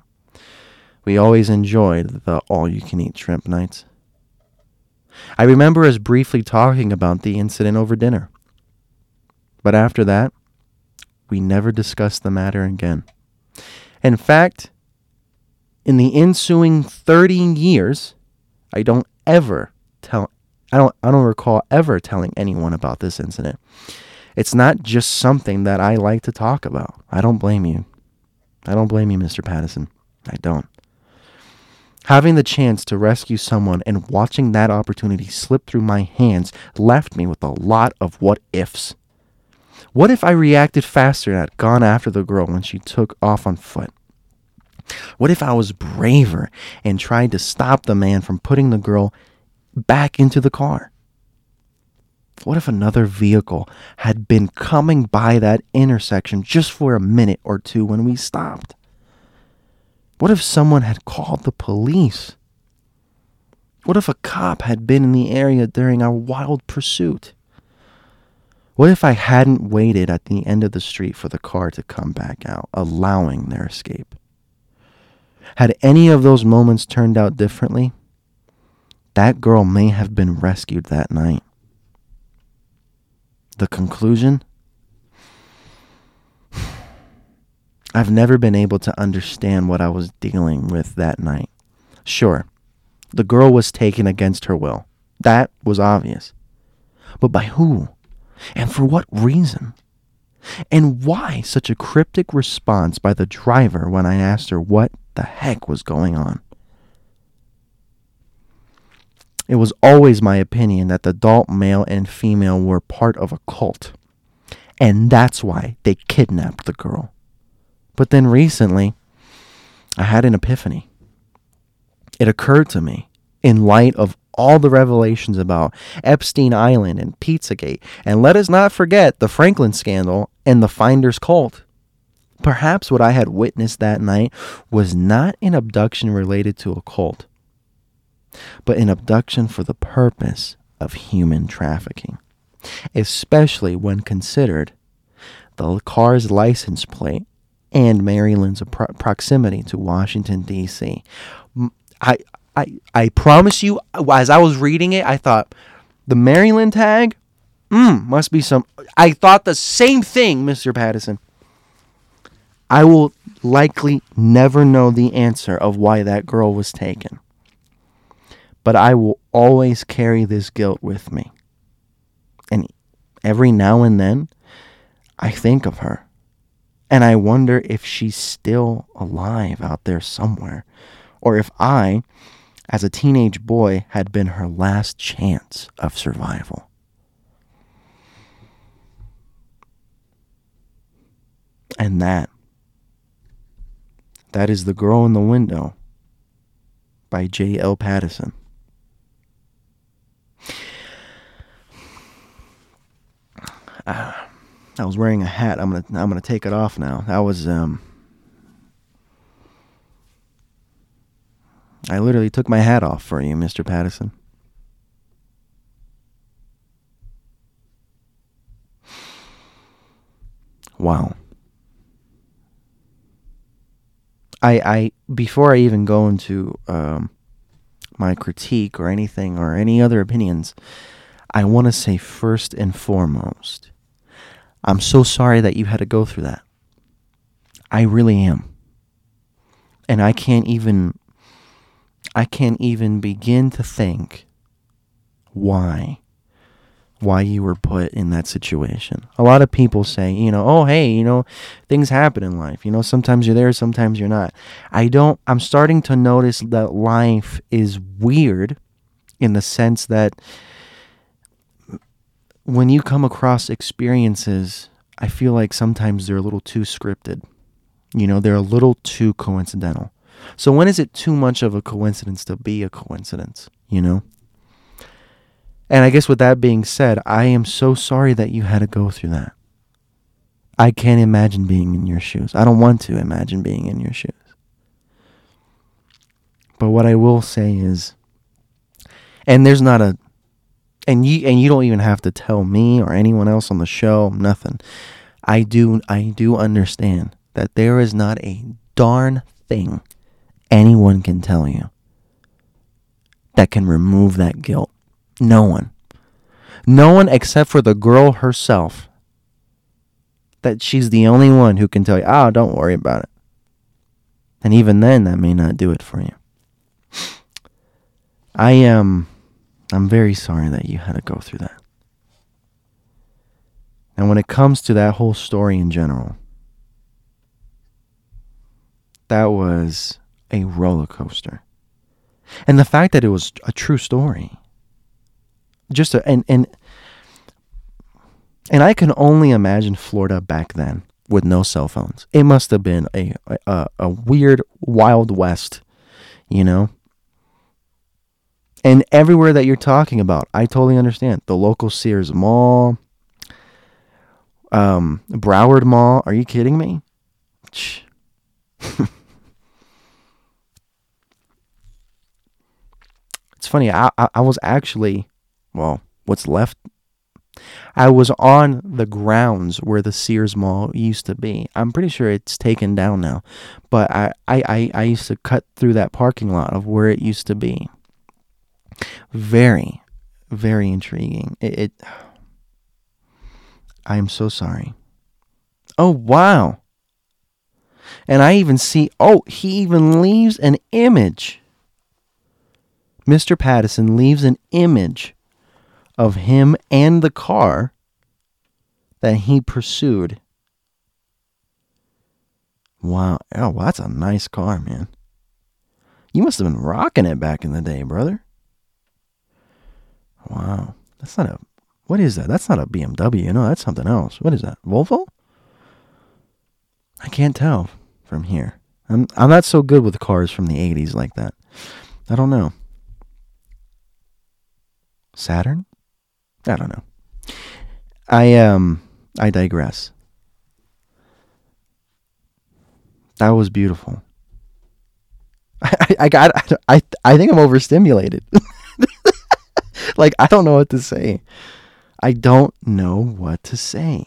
We always enjoyed the all you can eat shrimp nights. I remember us briefly talking about the incident over dinner. But after that, we never discussed the matter again. In fact, in the ensuing 30 years, I don't ever tell I don't I don't recall ever telling anyone about this incident. It's not just something that I like to talk about. I don't blame you. I don't blame you, Mr. Pattison. I don't. Having the chance to rescue someone and watching that opportunity slip through my hands left me with a lot of what ifs. What if I reacted faster and had gone after the girl when she took off on foot? What if I was braver and tried to stop the man from putting the girl back into the car? What if another vehicle had been coming by that intersection just for a minute or two when we stopped? What if someone had called the police? What if a cop had been in the area during our wild pursuit? What if I hadn't waited at the end of the street for the car to come back out, allowing their escape? Had any of those moments turned out differently, that girl may have been rescued that night. The conclusion? I've never been able to understand what I was dealing with that night. Sure, the girl was taken against her will. That was obvious. But by who? And for what reason? And why such a cryptic response by the driver when I asked her what the heck was going on? It was always my opinion that the adult male and female were part of a cult. And that's why they kidnapped the girl. But then recently, I had an epiphany. It occurred to me, in light of all the revelations about Epstein Island and Pizzagate, and let us not forget the Franklin scandal and the Finders cult. Perhaps what I had witnessed that night was not an abduction related to a cult, but an abduction for the purpose of human trafficking, especially when considered the car's license plate and Maryland's pro- proximity to Washington D.C. I, I I promise you, as I was reading it, I thought the Maryland tag, mm, must be some. I thought the same thing, Mister Pattison. I will likely never know the answer of why that girl was taken but I will always carry this guilt with me. And every now and then, I think of her. And I wonder if she's still alive out there somewhere, or if I, as a teenage boy, had been her last chance of survival. And that, that is The Girl in the Window by J.L. Pattison. uh, I was wearing a hat. I'm gonna I'm gonna take it off now. That was um. I literally took my hat off for you, Mr. Pattison. Wow. I I before I even go into um, my critique or anything or any other opinions, I want to say first and foremost I'm so sorry that you had to go through that. I really am. And I can't even I can't even begin to think why why you were put in that situation. A lot of people say, you know, oh, hey, you know, things happen in life. You know, sometimes you're there, sometimes you're not. I don't, I'm starting to notice that life is weird in the sense that when you come across experiences, I feel like sometimes they're a little too scripted. You know, they're a little too coincidental. So when is it too much of a coincidence to be a coincidence, you know? And I guess with that being said, I am so sorry that you had to go through that. I can't imagine being in your shoes. I don't want to imagine being in your shoes. But what I will say is and there's not a and you and you don't even have to tell me or anyone else on the show nothing. I do I do understand that there is not a darn thing anyone can tell you that can remove that guilt. No one. No one except for the girl herself. That she's the only one who can tell you, oh, don't worry about it. And even then, that may not do it for you. I am. Um, I'm very sorry that you had to go through that. And when it comes to that whole story in general, that was a roller coaster. And the fact that it was a true story just a, and and and I can only imagine Florida back then with no cell phones. It must have been a a, a weird wild west, you know. And everywhere that you're talking about, I totally understand. The local Sears Mall, um, Broward Mall. Are you kidding me? [laughs] it's funny. I, I, I was actually well, what's left. I was on the grounds where the Sears Mall used to be. I'm pretty sure it's taken down now, but I, I, I used to cut through that parking lot of where it used to be. Very, very intriguing. It, it I am so sorry. Oh, wow. And I even see, oh, he even leaves an image. Mr. Pattison leaves an image of him and the car that he pursued. Wow. Oh, well, that's a nice car, man. You must have been rocking it back in the day, brother. Wow. That's not a. What is that? That's not a BMW. No, that's something else. What is that? Volvo? I can't tell from here. I'm I'm not so good with cars from the 80s like that. I don't know. Saturn? I don't know. I um I digress. That was beautiful. [laughs] I, I got I I think I'm overstimulated. [laughs] [laughs] like I don't know what to say. I don't know what to say.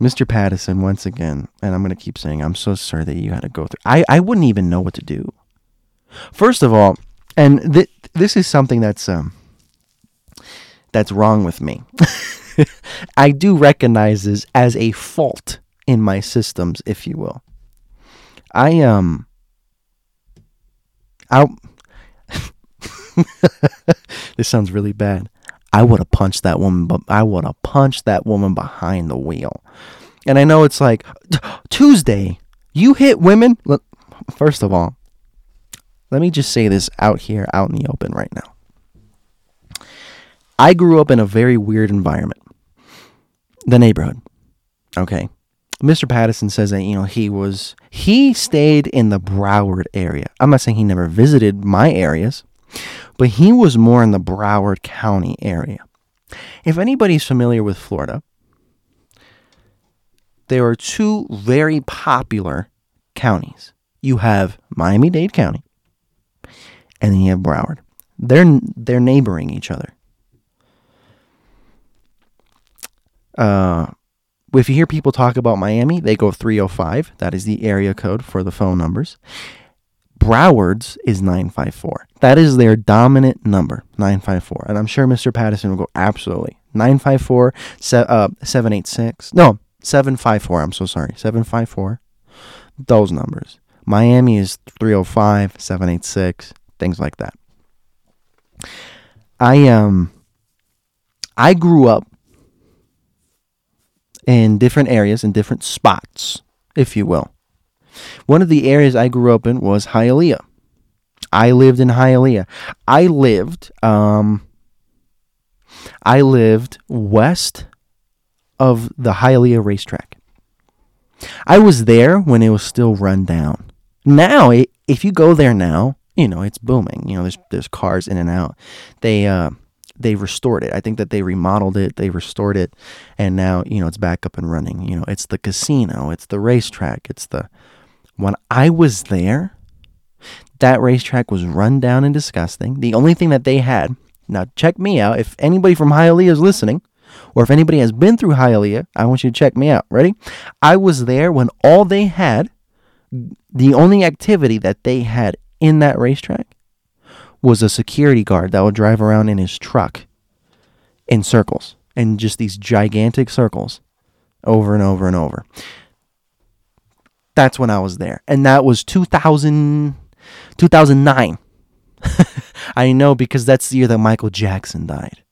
Mr. Pattison, once again, and I'm going to keep saying, I'm so sorry that you had to go through. I, I wouldn't even know what to do. First of all, and th- this is something that's um, that's wrong with me. [laughs] I do recognize this as a fault in my systems, if you will. I um I [laughs] This sounds really bad. I would have punched that woman but I would have punched that woman behind the wheel. And I know it's like [gasps] Tuesday, you hit women. Look, First of all, let me just say this out here out in the open right now. I grew up in a very weird environment. The neighborhood. Okay. Mr. Pattison says that, you know, he was, he stayed in the Broward area. I'm not saying he never visited my areas, but he was more in the Broward County area. If anybody's familiar with Florida, there are two very popular counties. You have Miami Dade County, and then you have Broward. They're they're neighboring each other. Uh, if you hear people talk about Miami, they go 305. That is the area code for the phone numbers. Broward's is 954. That is their dominant number, 954. And I'm sure Mr. Pattison will go, absolutely. 954, uh, 786. No, 754. I'm so sorry. 754. Those numbers. Miami is 305, 786, things like that. I um I grew up in different areas, in different spots, if you will. One of the areas I grew up in was Hialeah. I lived in Hialeah. I lived, um, I lived west of the Hialeah racetrack. I was there when it was still run down. Now, if you go there now, you know it's booming. You know, there's there's cars in and out. They uh, they restored it. I think that they remodeled it, they restored it, and now you know it's back up and running. You know, it's the casino, it's the racetrack, it's the. When I was there, that racetrack was run down and disgusting. The only thing that they had. Now check me out. If anybody from Hialeah is listening, or if anybody has been through Hialeah, I want you to check me out. Ready? I was there when all they had, the only activity that they had in that racetrack was a security guard that would drive around in his truck in circles, in just these gigantic circles over and over and over. That's when I was there. And that was 2000, 2009. [laughs] I know because that's the year that Michael Jackson died.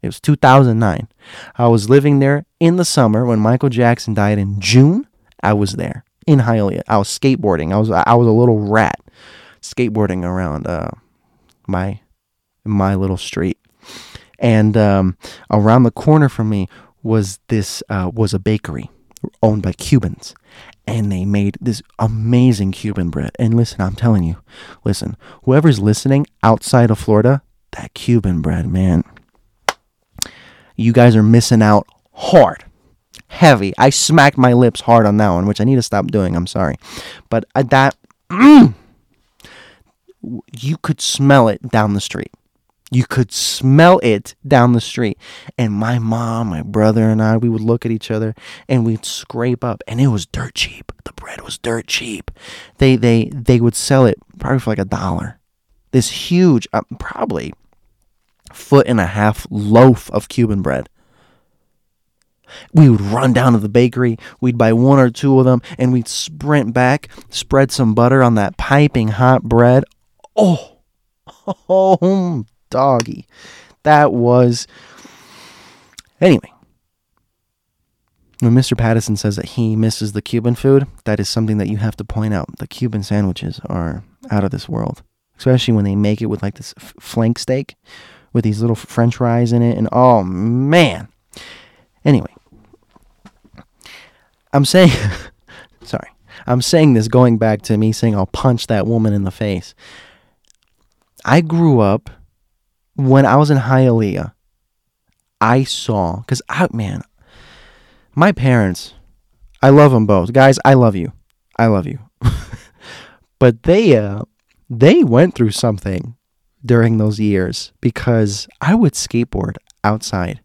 It was 2009. I was living there in the summer when Michael Jackson died in June. I was there in Hialeah. I was skateboarding. I was I was a little rat skateboarding around uh, my my little street, and um, around the corner from me was this uh, was a bakery owned by Cubans, and they made this amazing Cuban bread. And listen, I'm telling you, listen, whoever's listening outside of Florida, that Cuban bread, man you guys are missing out hard. Heavy. I smacked my lips hard on that one, which I need to stop doing. I'm sorry. But uh, that, mm, you could smell it down the street. You could smell it down the street. And my mom, my brother, and I, we would look at each other and we'd scrape up. And it was dirt cheap. The bread was dirt cheap. They they they would sell it probably for like a dollar. This huge, uh, probably foot and a half loaf of Cuban bread. We would run down to the bakery, we'd buy one or two of them, and we'd sprint back, spread some butter on that piping hot bread. Oh, [laughs] oh, doggy. That was. Anyway, when Mr. Pattison says that he misses the Cuban food, that is something that you have to point out. The Cuban sandwiches are out of this world, especially when they make it with like this flank steak with these little french fries in it. And oh, man. Anyway, I'm saying, [laughs] sorry, I'm saying this going back to me saying I'll punch that woman in the face. I grew up when I was in Hialeah. I saw, because I, man, my parents, I love them both. Guys, I love you. I love you. [laughs] but they, uh, they went through something during those years because I would skateboard outside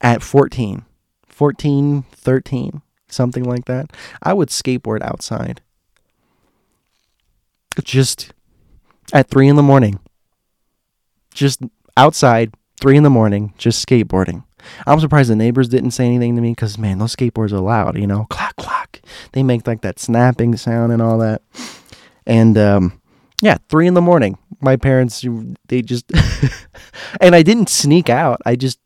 at 14, 14, 13, something like that. I would skateboard outside just at three in the morning, just outside, three in the morning, just skateboarding. I'm surprised the neighbors didn't say anything to me because, man, those skateboards are loud, you know, clack, clack. They make like that snapping sound and all that. And, um, yeah, three in the morning. My parents, they just, [laughs] and I didn't sneak out. I just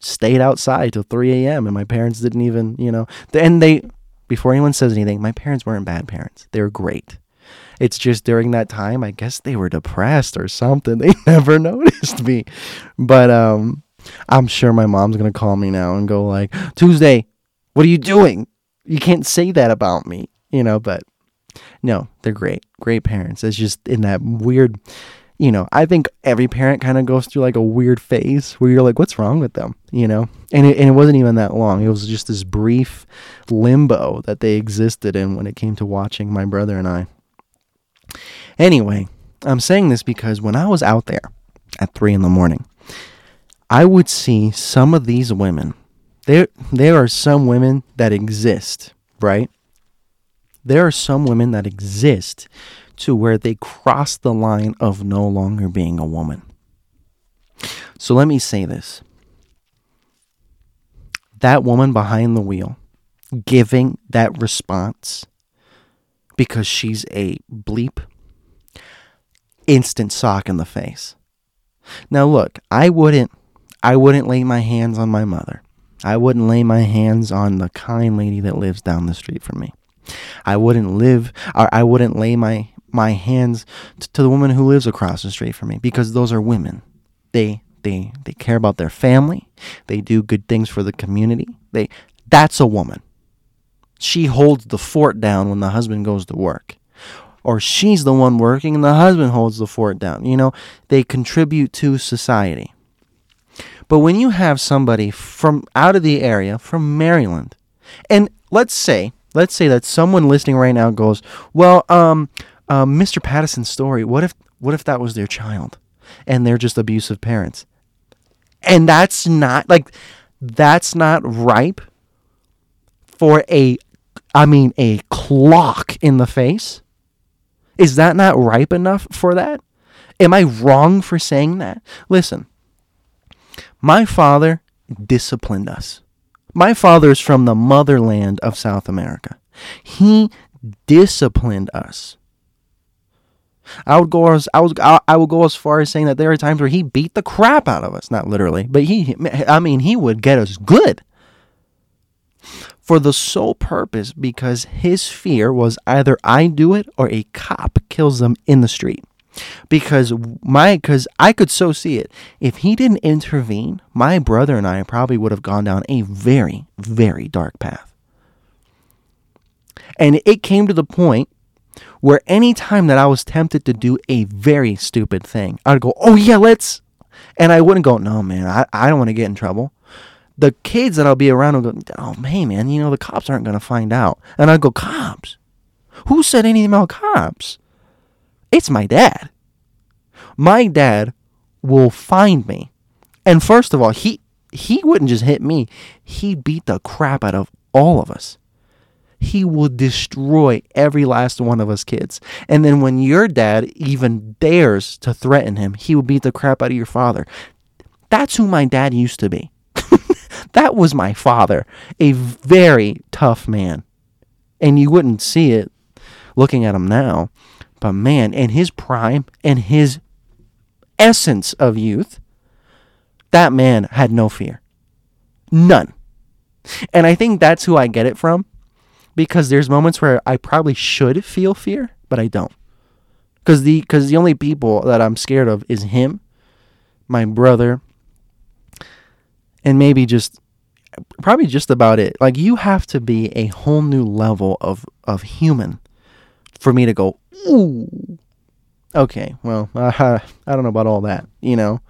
stayed outside till 3 a.m. And my parents didn't even, you know, and they, before anyone says anything, my parents weren't bad parents. They were great. It's just during that time, I guess they were depressed or something. [laughs] They never [laughs] noticed me. But um, I'm sure my mom's going to call me now and go like, Tuesday, what are you doing? You can't say that about me, you know, but no, they're great. Great parents. It's just in that weird, you know, I think every parent kind of goes through like a weird phase where you're like, what's wrong with them? You know? And it, and it wasn't even that long. It was just this brief limbo that they existed in when it came to watching my brother and I. Anyway, I'm saying this because when I was out there at three in the morning, I would see some of these women. There, there are some women that exist, right? there are some women that exist to where they cross the line of no longer being a woman. So let me say this that woman behind the wheel giving that response because she's a bleep, instant sock in the face. Now, look, I wouldn't. I wouldn't lay my hands on my mother. I wouldn't lay my hands on the kind lady that lives down the street from me. I wouldn't live or I wouldn't lay my my hands t- to the woman who lives across the street from me because those are women. They they they care about their family. They do good things for the community. They that's a woman. She holds the fort down when the husband goes to work. Or she's the one working and the husband holds the fort down. You know, they contribute to society. But when you have somebody from out of the area, from Maryland, and let's say, let's say that someone listening right now goes, "Well, um, um, Mr. Pattison's story. What if, what if that was their child, and they're just abusive parents, and that's not like, that's not ripe for a, I mean, a clock in the face. Is that not ripe enough for that? Am I wrong for saying that? Listen." My father disciplined us. My father is from the motherland of South America. He disciplined us. I would go as I was I would go as far as saying that there are times where he beat the crap out of us, not literally, but he I mean he would get us good. For the sole purpose because his fear was either I do it or a cop kills them in the street because my because I could so see it. If he didn't intervene, my brother and I probably would have gone down a very very dark path. And it came to the point where any time that I was tempted to do a very stupid thing, I'd go, "Oh yeah, let's," and I wouldn't go, "No, man, I, I don't want to get in trouble." The kids that I'll be around will go, "Oh, hey, man, you know the cops aren't gonna find out," and I'd go, "Cops? Who said anything about cops?" It's my dad. My dad will find me. And first of all, he he wouldn't just hit me. He beat the crap out of all of us. He will destroy every last one of us kids. And then when your dad even dares to threaten him, he will beat the crap out of your father. That's who my dad used to be. That was my father, a very tough man. And you wouldn't see it looking at him now. But man, in his prime and his essence of youth, that man had no fear. None. And I think that's who I get it from because there's moments where I probably should feel fear, but I don't. Cuz the cuz the only people that I'm scared of is him, my brother, and maybe just probably just about it. Like you have to be a whole new level of of human for me to go, ooh, okay, well, [laughs] uh, I don't know about all that, you know.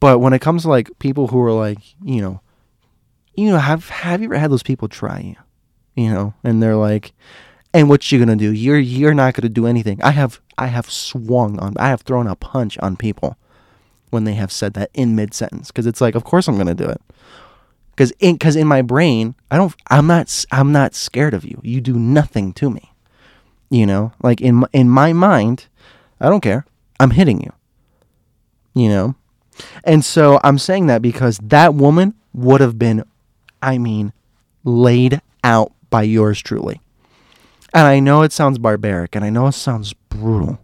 But when it comes to like people who are like, you know, you know, have have you ever had those people try you, you know, and they're like, and what you gonna do? You're you're not gonna do anything. I have I have swung on, I have thrown a punch on people when they have said that in mid sentence because it's like, of course I'm gonna do it. Because in because in my brain, I don't, I'm not, I'm not scared of you. You do nothing to me. You know, like in in my mind, I don't care. I'm hitting you. You know? And so I'm saying that because that woman would have been, I mean, laid out by yours truly. And I know it sounds barbaric and I know it sounds brutal,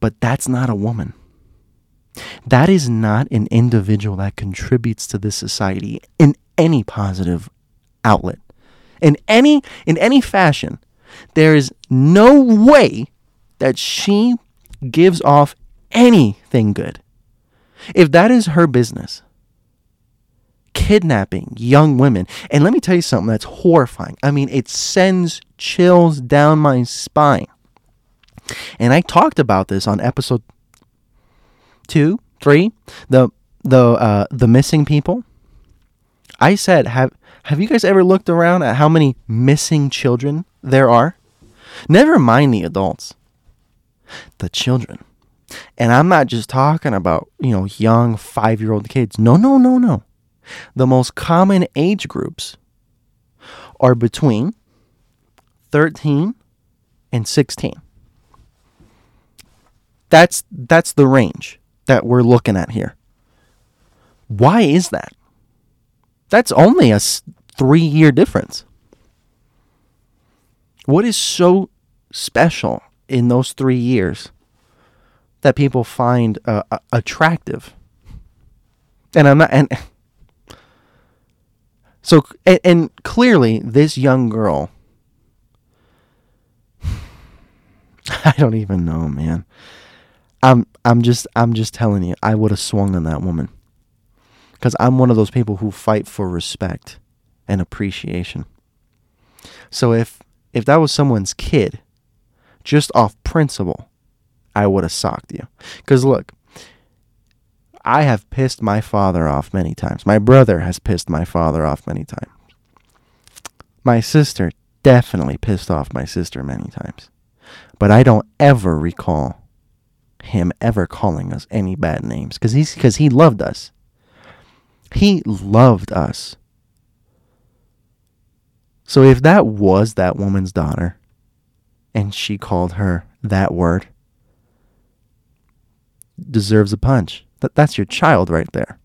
but that's not a woman. That is not an individual that contributes to this society in any positive outlet. In any in any fashion, there is no way that she gives off anything good. If that is her business, kidnapping young women, and let me tell you something that's horrifying. I mean, it sends chills down my spine. And I talked about this on episode two, three, the the uh, the missing people. I said, have have you guys ever looked around at how many missing children there are? Never mind the adults the children. And I'm not just talking about, you know, young five year old kids. No, no, no, no. The most common age groups are between 13 and 16. That's that's the range that we're looking at here. Why is that? That's only a 3-year difference. What is so special in those three years that people find uh, attractive. And I'm not and [laughs] so and, and clearly this young girl [sighs] I don't even know, man. I'm I'm just I'm just telling you, I would have swung on that woman. Cuz I'm one of those people who fight for respect and appreciation. So if if that was someone's kid, just off principle, I would have socked you. Cuz look, I have pissed my father off many times. My brother has pissed my father off many times. My sister definitely pissed off my sister many times. But I don't ever recall him ever calling us any bad names because he's because he loved us. He loved us. So if that was that woman's daughter and she called her that word deserves a punch. That that's your child right there.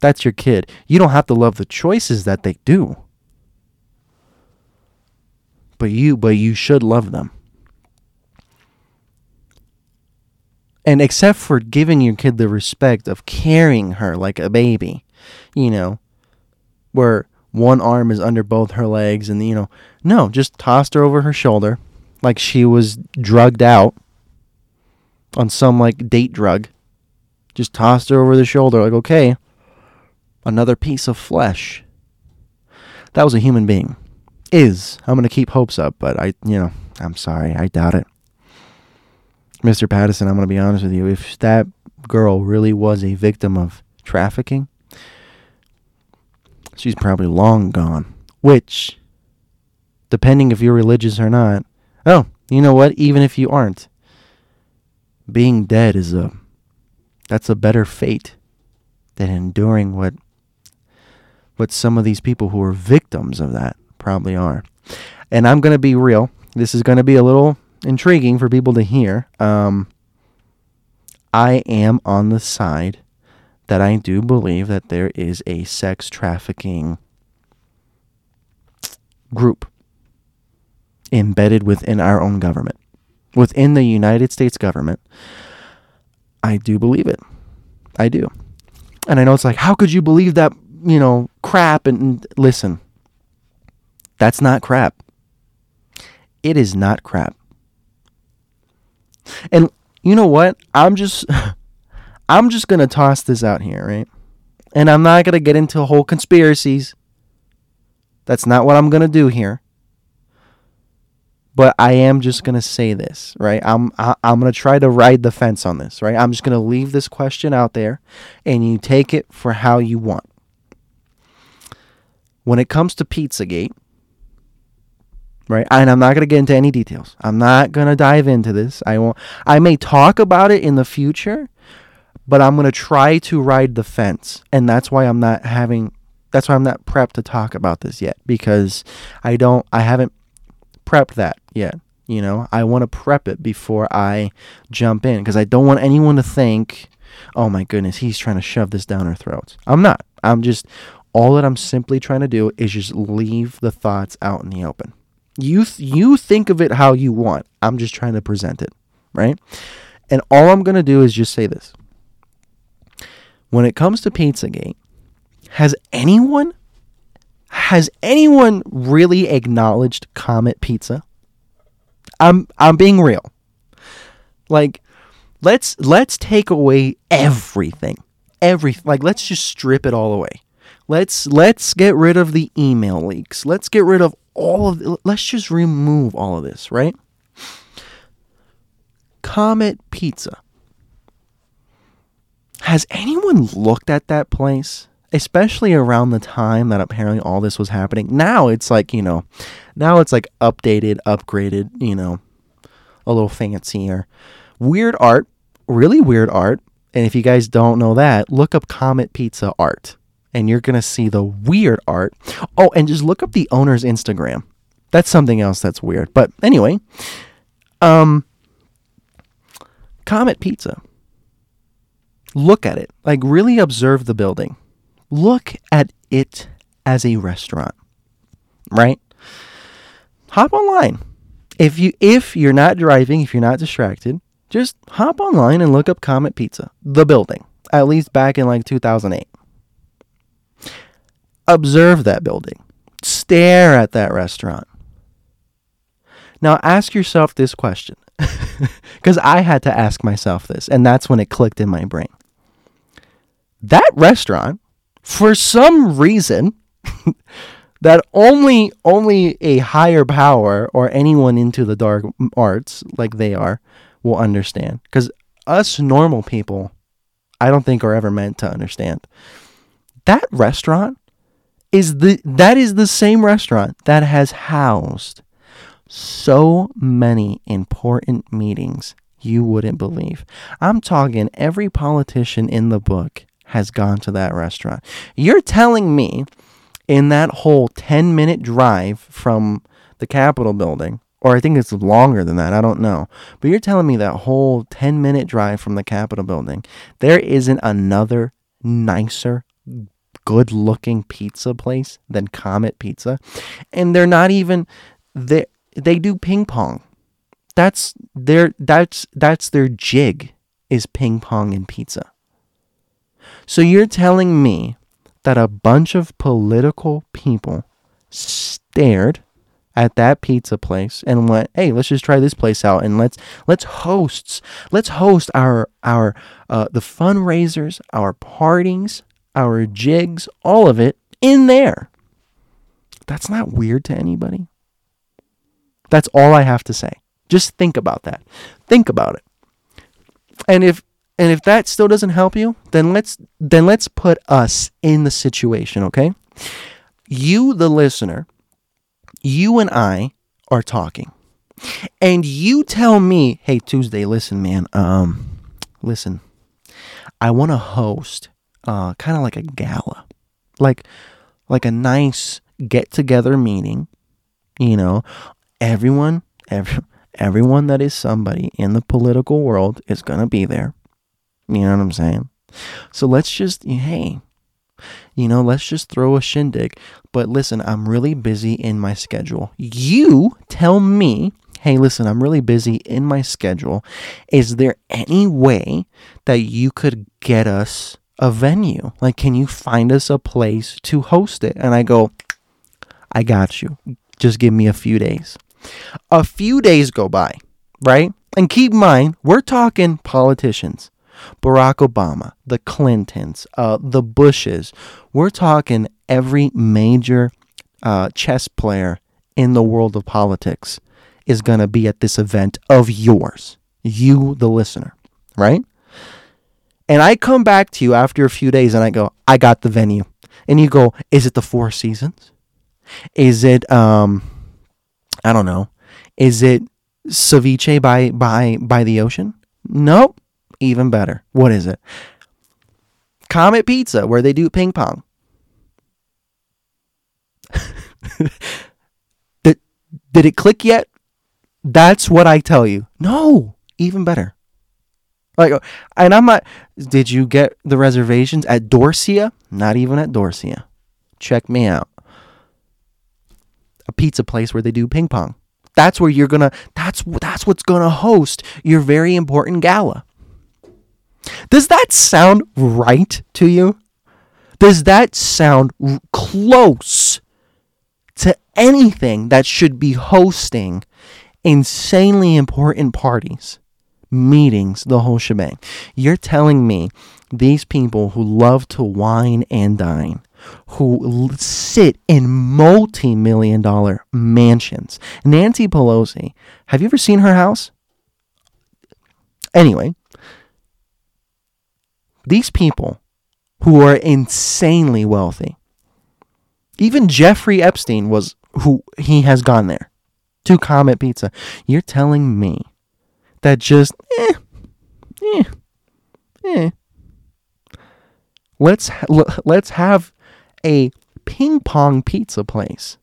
That's your kid. You don't have to love the choices that they do. But you but you should love them. And except for giving your kid the respect of carrying her like a baby, you know, where one arm is under both her legs and, you know, no, just tossed her over her shoulder like she was drugged out on some like date drug. Just tossed her over the shoulder, like, okay, another piece of flesh. That was a human being. Is. I'm going to keep hopes up, but I, you know, I'm sorry. I doubt it. Mr. Pattison, I'm going to be honest with you. If that girl really was a victim of trafficking, she's probably long gone. Which, depending if you're religious or not, oh, you know what? Even if you aren't, being dead is a that's a better fate than enduring what what some of these people who are victims of that probably are. And I'm going to be real. This is going to be a little intriguing for people to hear. Um, I am on the side that I do believe that there is a sex trafficking group embedded within our own government, within the United States government. I do believe it. I do. And I know it's like, how could you believe that, you know, crap? And, and listen, that's not crap. It is not crap. And you know what? I'm just [laughs] I'm just going to toss this out here, right? And I'm not going to get into whole conspiracies. That's not what I'm going to do here. But I am just going to say this, right? I'm I, am i am going to try to ride the fence on this, right? I'm just going to leave this question out there and you take it for how you want. When it comes to Pizzagate, right? And I'm not going to get into any details. I'm not going to dive into this. I won't I may talk about it in the future, but I'm going to try to ride the fence. And that's why I'm not having that's why I'm not prepped to talk about this yet because I don't I haven't prepped that yet. You know, I want to prep it before I jump in because I don't want anyone to think, "Oh my goodness, he's trying to shove this down our throats." I'm not. I'm just all that I'm simply trying to do is just leave the thoughts out in the open. You you think of it how you want. I'm just trying to present it, right? And all I'm going to do is just say this. When it comes to Pizzagate, has anyone has anyone really acknowledged Comet Pizza? I'm I'm being real. Like let's let's take away everything. Everything. Like let's just strip it all away. Let's let's get rid of the email leaks. Let's get rid of all of let's just remove all of this, right? Comet Pizza. Has anyone looked at that place? Especially around the time that apparently all this was happening. Now it's like, you know, now it's like updated, upgraded, you know, a little fancier. Weird art, really weird art. And if you guys don't know that, look up Comet Pizza art and you're going to see the weird art. Oh, and just look up the owner's Instagram. That's something else that's weird. But anyway, um Comet Pizza. Look at it. Like really observe the building. Look at it as a restaurant. Right? Hop online. If you if you're not driving, if you're not distracted, just hop online and look up Comet Pizza, the building. at least back in like 2008. Observe that building, stare at that restaurant. Now ask yourself this question [laughs] because I had to ask myself this, and that's when it clicked in my brain. That restaurant, for some reason, [laughs] that only only a higher power or anyone into the dark arts like they are will understand because us normal people i don't think are ever meant to understand that restaurant is the that is the same restaurant that has housed so many important meetings you wouldn't believe i'm talking every politician in the book has gone to that restaurant you're telling me in that whole 10 minute drive from the Capitol building, or I think it's longer than that, I don't know. But you're telling me that whole 10 minute drive from the Capitol building, there isn't another nicer, good looking pizza place than Comet Pizza. And they're not even they they do ping pong. That's their that's that's their jig is ping pong and pizza. So you're telling me that a bunch of political people stared at that pizza place and went, "Hey, let's just try this place out and let's let's hosts let's host our our uh, the fundraisers, our partings, our jigs, all of it in there." That's not weird to anybody. That's all I have to say. Just think about that. Think about it. And if and if that still doesn't help you, then let's then let's put us in the situation, okay? You the listener, you and I are talking. And you tell me, "Hey Tuesday, listen man, um listen. I want to host uh kind of like a gala. Like like a nice get together meeting, you know, everyone every, everyone that is somebody in the political world is to be there you know what I'm saying? So let's just, hey, you know, let's just throw a shindig. But listen, I'm really busy in my schedule. You tell me, hey, listen, I'm really busy in my schedule. Is there any way that you could get us a venue? Like, can you find us a place to host it? And I go, I got you. Just give me a few days. A few days go by, right? And keep in mind, we're talking politicians. Barack Obama, the Clintons, uh, the Bushes. We're talking every major uh, chess player in the world of politics is going to be at this event of yours, you, the listener, right? And I come back to you after a few days and I go, I got the venue. And you go, is it the Four Seasons? Is it, um, I don't know, is it ceviche by by by the ocean? Nope even better. What is it? Comet Pizza, where they do ping pong. [laughs] did, did it click yet? That's what I tell you. No, even better. Like, and I'm not. Did you get the reservations at Dorsia? Not even at Dorsia. Check me out. A pizza place where they do ping pong. That's where you're gonna. That's that's what's gonna host your very important gala. Does that sound right to you? Does that sound close to anything that should be hosting insanely important parties, meetings, the whole shebang? You're telling me these people who love to wine and dine, who sit in multi million dollar mansions. Nancy Pelosi, have you ever seen her house? Anyway, these people who are insanely wealthy, even Jeffrey Epstein was who he has gone there to Comet Pizza. You're telling me that just eh, eh, eh. Let's let's have a ping pong pizza place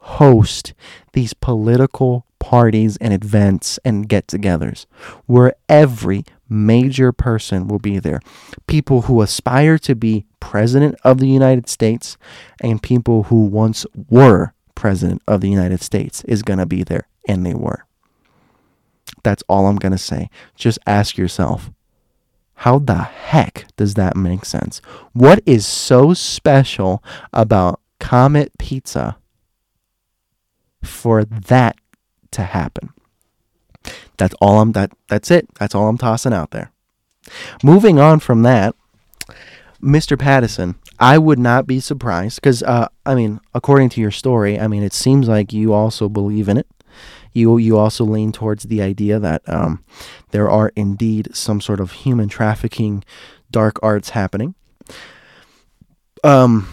host these political parties and events and get togethers where every major person will be there. People who aspire to be president of the United States and people who once were president of the United States is going to be there and they were. That's all I'm going to say. Just ask yourself, How the heck does that make sense? What is so special about Comet Pizza for that to happen? That's all I'm that that's it. That's all I'm tossing out there. Moving on from that, Mr. Pattison, I would not be surprised because, uh, I mean, according to your story, I mean, it seems like you also believe in it. You you also lean towards the idea that um, there are indeed some sort of human trafficking, dark arts happening. Um,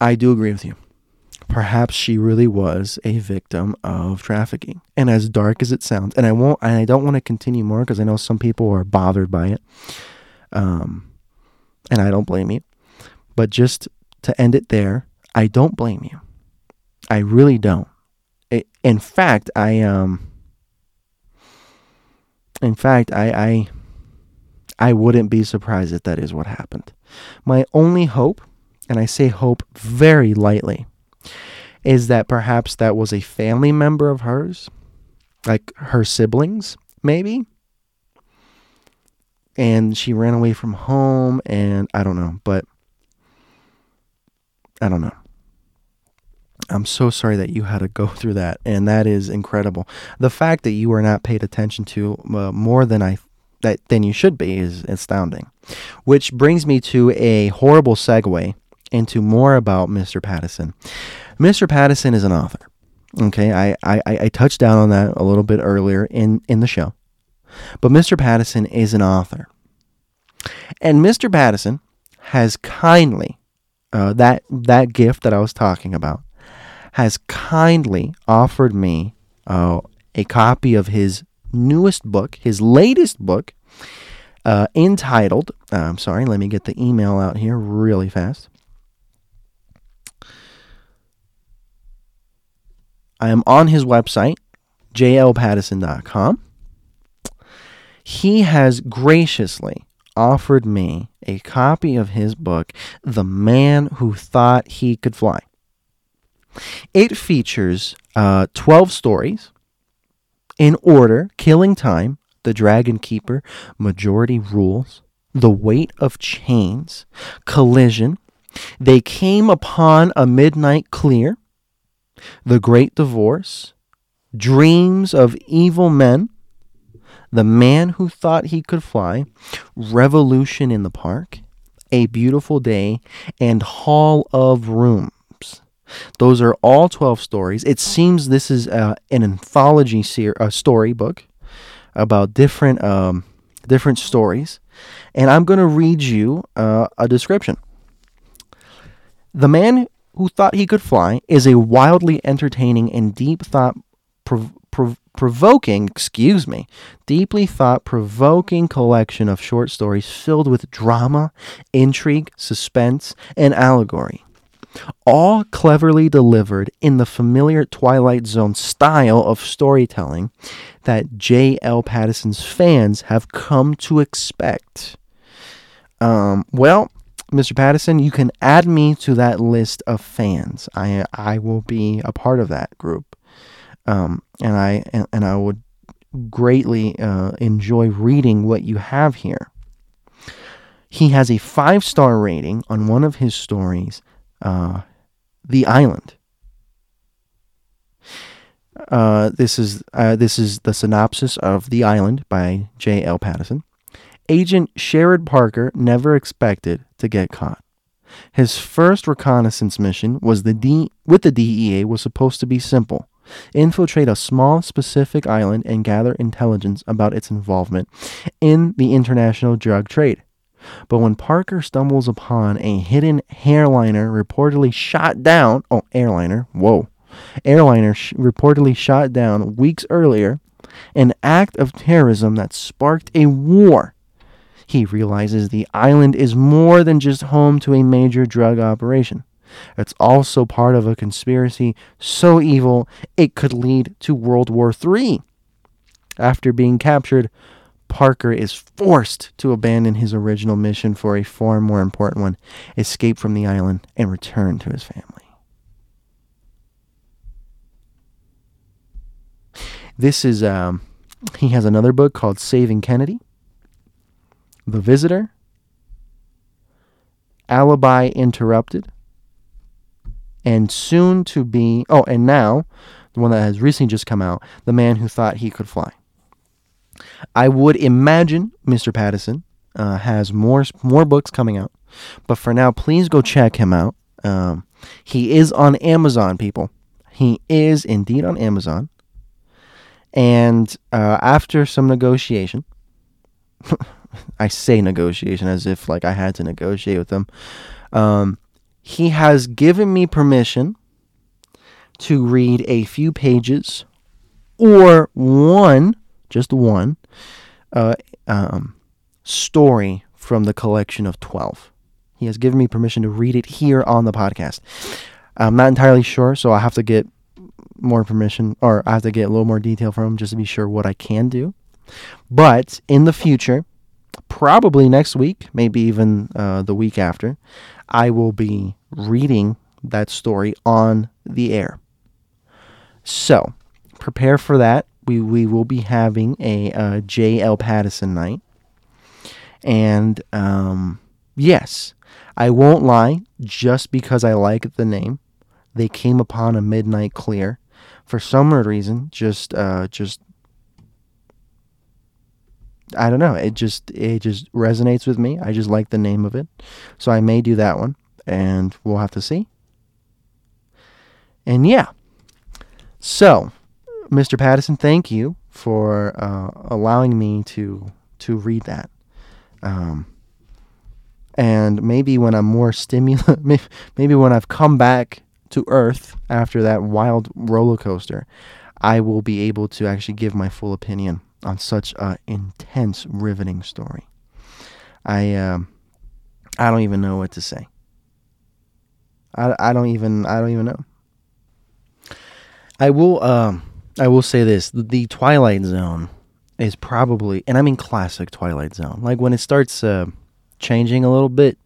I do agree with you. Perhaps she really was a victim of trafficking, and as dark as it sounds, and I won't, and I don't want to continue more because I know some people are bothered by it. Um, and I don't blame you. But just to end it there, I don't blame you. I really don't. In fact, I um. In fact, I, I I wouldn't be surprised if that is what happened. My only hope, and I say hope very lightly, is that perhaps that was a family member of hers, like her siblings, maybe. And she ran away from home, and I don't know, but I don't know. I'm so sorry that you had to go [laughs] through that, and that is incredible. The fact that you were not paid attention to uh, more than I that than you should be is astounding. Which brings me to a horrible segue into more about Mr. Pattison. Mr. Pattison is an author. Okay, I, I, I touched down on that a little bit earlier in, in the show. But Mr. Pattison is an author. And Mr. Pattison has kindly, uh, that, that gift that I was talking about, has kindly offered me uh, a copy of his newest book, his latest book, uh, entitled, uh, I'm sorry, let me get the email out here really fast. I am on his website, jlpattison.com. He has graciously offered me a copy of his book, The Man Who Thought He Could Fly. It features uh, 12 stories in order Killing Time, The Dragon Keeper, Majority Rules, The Weight of Chains, Collision, They Came Upon a Midnight Clear, The Great Divorce, Dreams of Evil Men, The Man Who Thought He Could Fly, Revolution in the Park, A Beautiful Day, and Hall of Rooms. Those are all 12 stories. It seems this is uh, an anthology ser- a story book about different um, different stories, and I'm going to read you uh, a description. The man who thought he could fly is a wildly entertaining and deep thought prov- prov- provoking, excuse me, deeply thought provoking collection of short stories filled with drama, intrigue, suspense, and allegory all cleverly delivered in the familiar Twilight Zone style of storytelling that J.L. Pattison's fans have come to expect. Um, well, Mr. Pattison, you can add me to that list of fans. I I will be a part of that group, um, and I and, and I would greatly uh, enjoy reading what you have here. He has a five star rating on one of his stories uh, the island. Uh, this is uh, this is the synopsis of The Island by J. L. Pattison. Agent Sherrod Parker never expected to get caught. His first reconnaissance mission was the D- with the DEA was supposed to be simple: infiltrate a small specific island and gather intelligence about its involvement in the international drug trade. But when Parker stumbles upon a hidden airliner reportedly shot down, oh, airliner, whoa, airliner sh- reportedly shot down weeks earlier, an act of terrorism that sparked a war. He realizes the island is more than just home to a major drug operation. It's also part of a conspiracy so evil it could lead to World War III. After being captured, Parker is forced to abandon his original mission for a far more important one escape from the island and return to his family. This is, um, he has another book called Saving Kennedy, The Visitor, Alibi Interrupted, and soon to be, oh, and now, the one that has recently just come out, The Man Who Thought He Could Fly. I would imagine Mr. Pattison uh, has more more books coming out, but for now, please go check him out. Um, he is on Amazon, people. He is indeed on Amazon. And uh, after some negotiation, [laughs] I say negotiation as if like I had to negotiate with him. Um, he has given me permission to read a few pages or one, just one, uh, um, story from the collection of 12. He has given me permission to read it here on the podcast. I'm not entirely sure, so I have to get more permission or I have to get a little more detail from him just to be sure what I can do. But in the future, probably next week, maybe even uh, the week after, I will be reading that story on the air. So prepare for that. We, we will be having a uh, J.L. Pattison night. And um, yes, I won't lie, just because I like the name, they came upon a midnight clear. For some reason, just uh, just I don't know. It just it just resonates with me. I just like the name of it, so I may do that one, and we'll have to see. And yeah, so Mr. Pattison, thank you for uh, allowing me to to read that. Um, and maybe when I'm more stimulated, [laughs] maybe when I've come back to Earth after that wild roller coaster, I will be able to actually give my full opinion on such an intense, riveting story. I um, I don't even know what to say. I, I don't even I don't even know. I will um I will say this: the Twilight Zone is probably, and I mean classic Twilight Zone. Like when it starts uh, changing a little bit.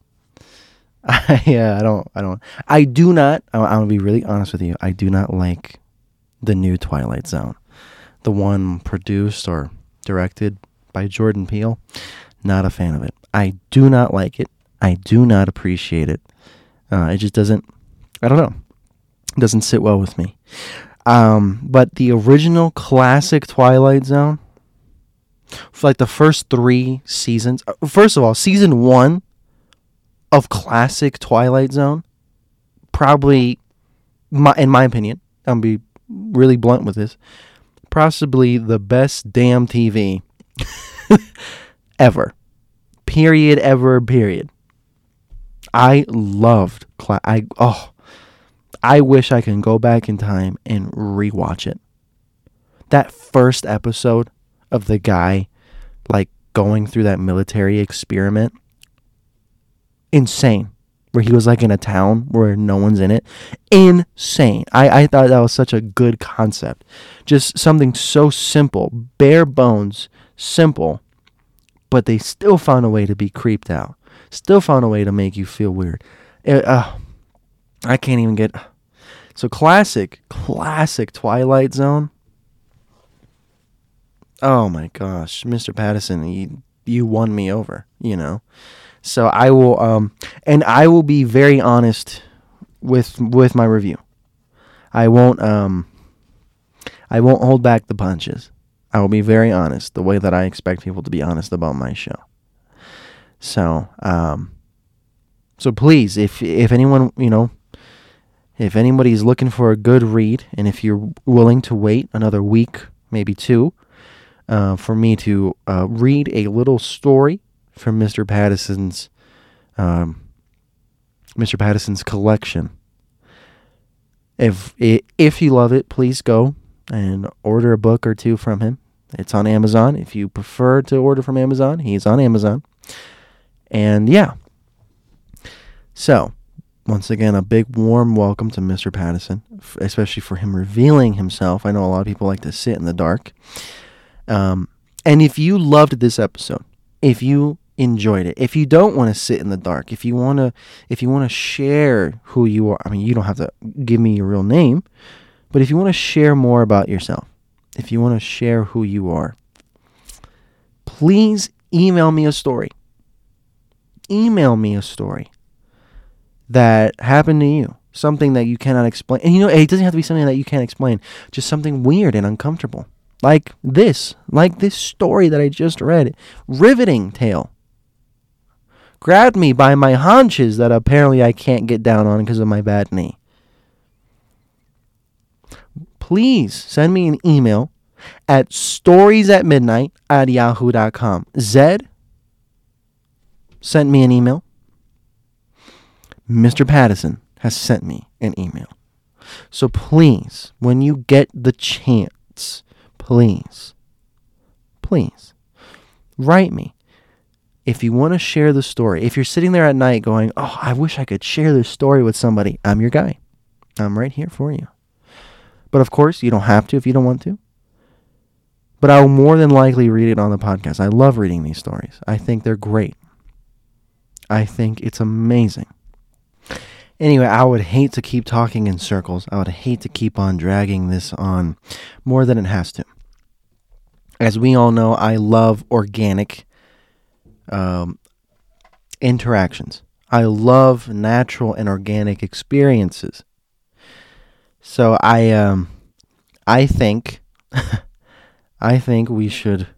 [laughs] I yeah, I don't I don't I do not I'm gonna be really honest with you. I do not like the new Twilight Zone. The one produced or directed by Jordan Peele. Not a fan of it. I do not like it. I do not appreciate it. Uh, it just doesn't I don't know. It doesn't sit well with me. Um, but the original classic Twilight Zone, like the first three seasons. Uh, first of all, season one of classic Twilight Zone, probably, my in my opinion, I'm gonna be really blunt with this, possibly the best damn TV [laughs] ever. Period. Ever. Period. I loved. Cla- I oh, I wish I can go back in time and rewatch it. That first episode of the guy like going through that military experiment. Insane. Where he was like in a town where no one's in it. Insane. I, I thought that was such a good concept. Just something so simple, bare bones, simple, but they still found a way to be creeped out. Still found a way to make you feel weird. It, uh, I can't even get. So classic, classic Twilight Zone oh my gosh, Mr. Pattison, you you won me over, you know. So I will um and I will be very honest with with my review. I won't um I won't hold back the punches. I will be very honest, the way that I expect people to be honest about my show. So, um so please, if if anyone, you know, if anybody's looking for a good read and if you're willing to wait another week, maybe two, uh, for me to uh, read a little story from Mr. Pattison's um, Mr. Pattison's collection. If if you love it, please go and order a book or two from him. It's on Amazon. If you prefer to order from Amazon, he's on Amazon. And yeah. So, once again, a big warm welcome to Mr. Pattison, especially for him revealing himself. I know a lot of people like to sit in the dark. Um, and if you loved this episode, if you enjoyed it, if you don't want to sit in the dark, if you want to, if you want to share who you are, I mean, you don't have to give me your real name, but if you want to share more about yourself, if you want to share who you are, please email me a story. email me a story that happened to you, something that you cannot explain. And you know, it doesn't have to be something that you can't explain, just something weird and uncomfortable. Like this, like this story that I just read. Riveting tale. Grabbed me by my haunches that apparently I can't get down on because of my bad knee. Please send me an email at stories at midnight at yahoo.com. Zed sent me an email. Mr. Pattison has sent me an email. So please, when you get the chance, please, please write me. If you want to share the story, if you're sitting there at night going, Oh, I wish I could share this story with somebody, I'm your guy. I'm right here for you. But of course, you don't have to if you don't want to. But I'll more than likely read it on the podcast. I love reading these stories. I think they're great. I think it's amazing. Anyway, I would hate to keep talking in circles. I would hate to keep on dragging this on more than it has to. As we all know, I love organic um, interactions. I love natural and organic experiences. So I um I think [laughs] I think we should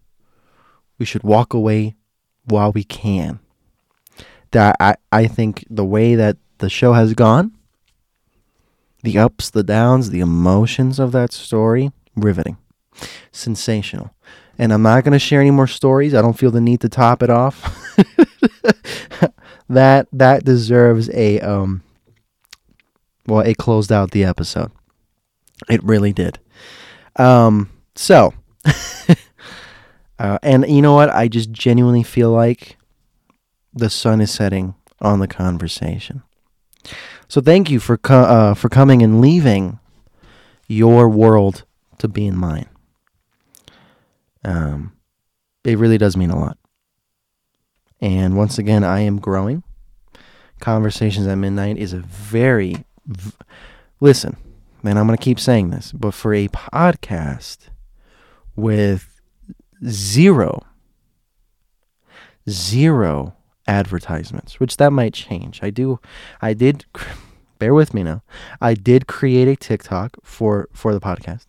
we should walk away while we can. That I, I think the way that the show has gone, the ups, the downs, the emotions of that story, riveting. Sensational. And I'm not going to share any more stories. I don't feel the need to top it off. [laughs] that that deserves a um well, it closed out the episode. It really did. Um so [laughs] uh, and you know what? I just genuinely feel like the sun is setting on the conversation. So thank you for co- uh, for coming and leaving your world to be in mine. Um, it really does mean a lot. And once again, I am growing. Conversations at Midnight is a very. V- listen, man, I'm going to keep saying this, but for a podcast with zero, zero advertisements, which that might change. I do, I did, bear with me now. I did create a TikTok for for the podcast.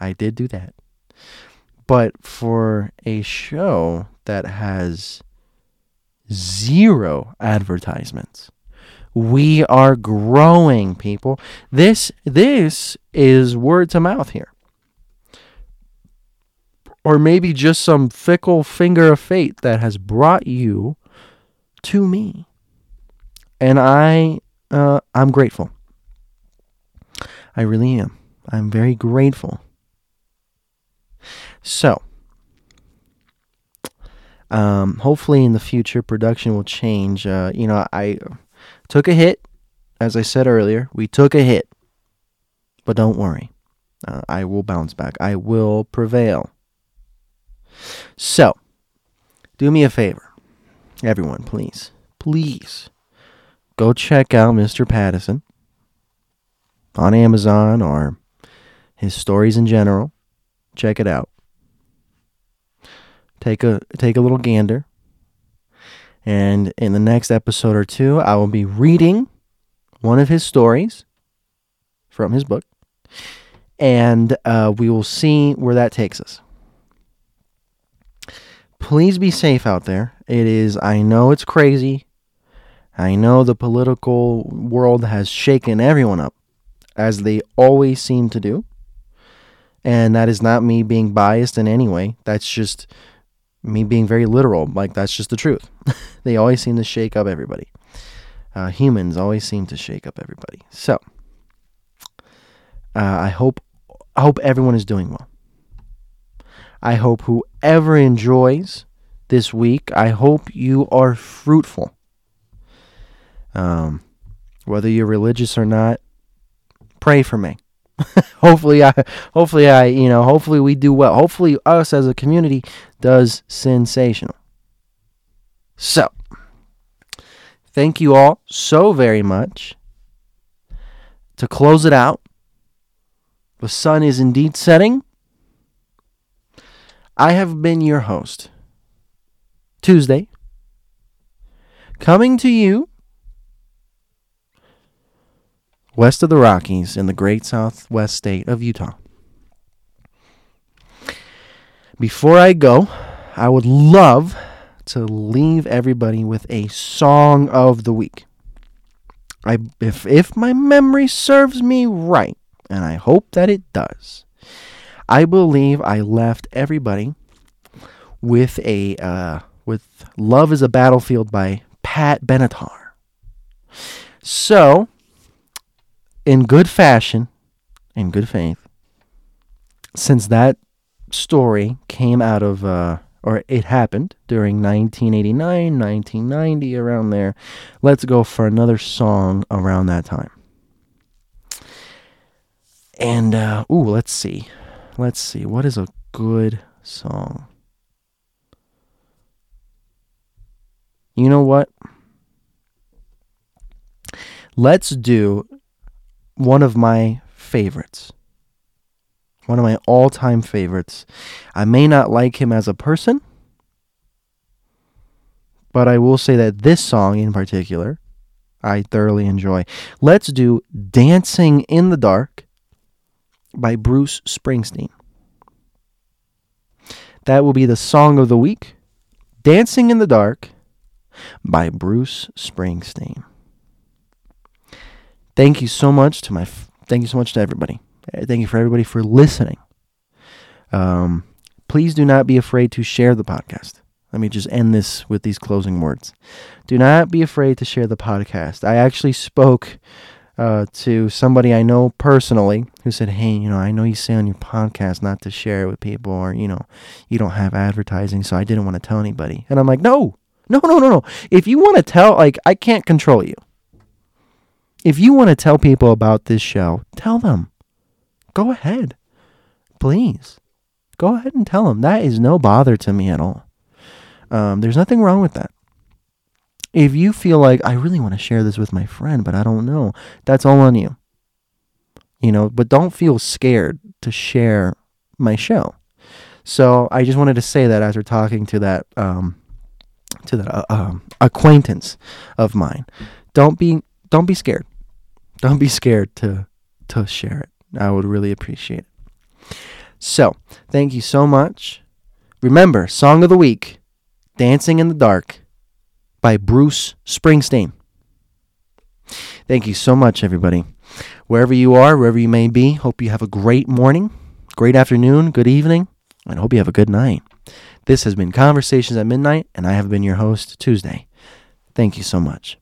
I did do that, but for a show that has zero advertisements, we are growing, people. This this is word to mouth here. Or maybe just some fickle finger of fate that has brought you to me. And I uh, I'm grateful. I really am. I'm very grateful. So, um, hopefully in the future production will change. Uh, you know, I took a hit, as I said earlier. We took a hit, but don't worry, uh, I will bounce back. I will prevail. So, do me a favor everyone, please, please go check out Mr. Pattison on Amazon or his stories in general. Check it out. Take a take a little gander. And in the next episode or two, I will be reading one of his stories from his book, and uh, we will see where that takes us please be safe out there. It is, I know it's crazy. I know the political world has shaken everyone up, as they always seem to do. And that is not me being biased in any way. That's just me being very literal. Like, that's just the truth. [laughs] they always seem to shake up everybody. Uh, humans always seem to shake up everybody. So, uh, I hope I hope everyone is doing well. I hope whoever enjoys this week, I hope you are fruitful. Um, whether you're religious or not, pray for me. [laughs] hopefully I hopefully I, you know, hopefully we do well. Hopefully us as a community does sensational. So, thank you all so very much. To close it out, the sun is indeed setting. I have been your host. Tuesday. Coming to you west of the Rockies in the great southwest state of Utah. Before I go, I would love to leave everybody with a song of the week. I if if my memory serves me right, and I hope that it does. I believe I left everybody with a uh, with "Love Is a Battlefield" by Pat Benatar. So, in good fashion, in good faith, since that story came out of, uh, or it happened during 1989, 1990, around there, let's go for another song around that time. And, uh, ooh, let's see. Let's see. What is a good song? You know what? Let's do one of my favorites. One of my all time favorites. I may not like him as a person, but I will say that this song in particular, I thoroughly enjoy. Let's do Dancing in the Dark by Bruce Springsteen. That will be the song of the week Dancing in the Dark by Bruce Springsteen. Thank you so much to my thank you so much to everybody. Uh, thank you for everybody for listening. Um, please do not be afraid to share the podcast. Let me just end this with these closing words. Do not be afraid to share the podcast. I actually spoke uh, to somebody I know personally who said, Hey, you know, I know you say on your podcast not to share it with people or, you know, you don't have advertising, so I didn't want to tell anybody. And I'm like, No, no, no, no, no. If you want to tell, like, I can't control you. If you want to tell people about this show, tell them. Go ahead. Please. Go ahead and tell them. That is no bother to me at all. Um, there's nothing wrong with that. If you feel like I really want to share this with my friend, but I don't know, that's all on you. You know, but don't feel scared to share my show. So I just wanted to say that as we're talking to that um, to that uh, um, acquaintance of mine, don't be don't be scared. Don't be scared to to share it. I would really appreciate it. So, thank you so much. Remember, song of the week, Dancing in the Dark by Bruce Springsteen. Thank you so much, everybody. Wherever you are, wherever you may be, hope you have a great morning, great afternoon, good evening, and hope you have a good night. This has been Conversations at Midnight, and I have been your host, Tuesday. Thank you so much.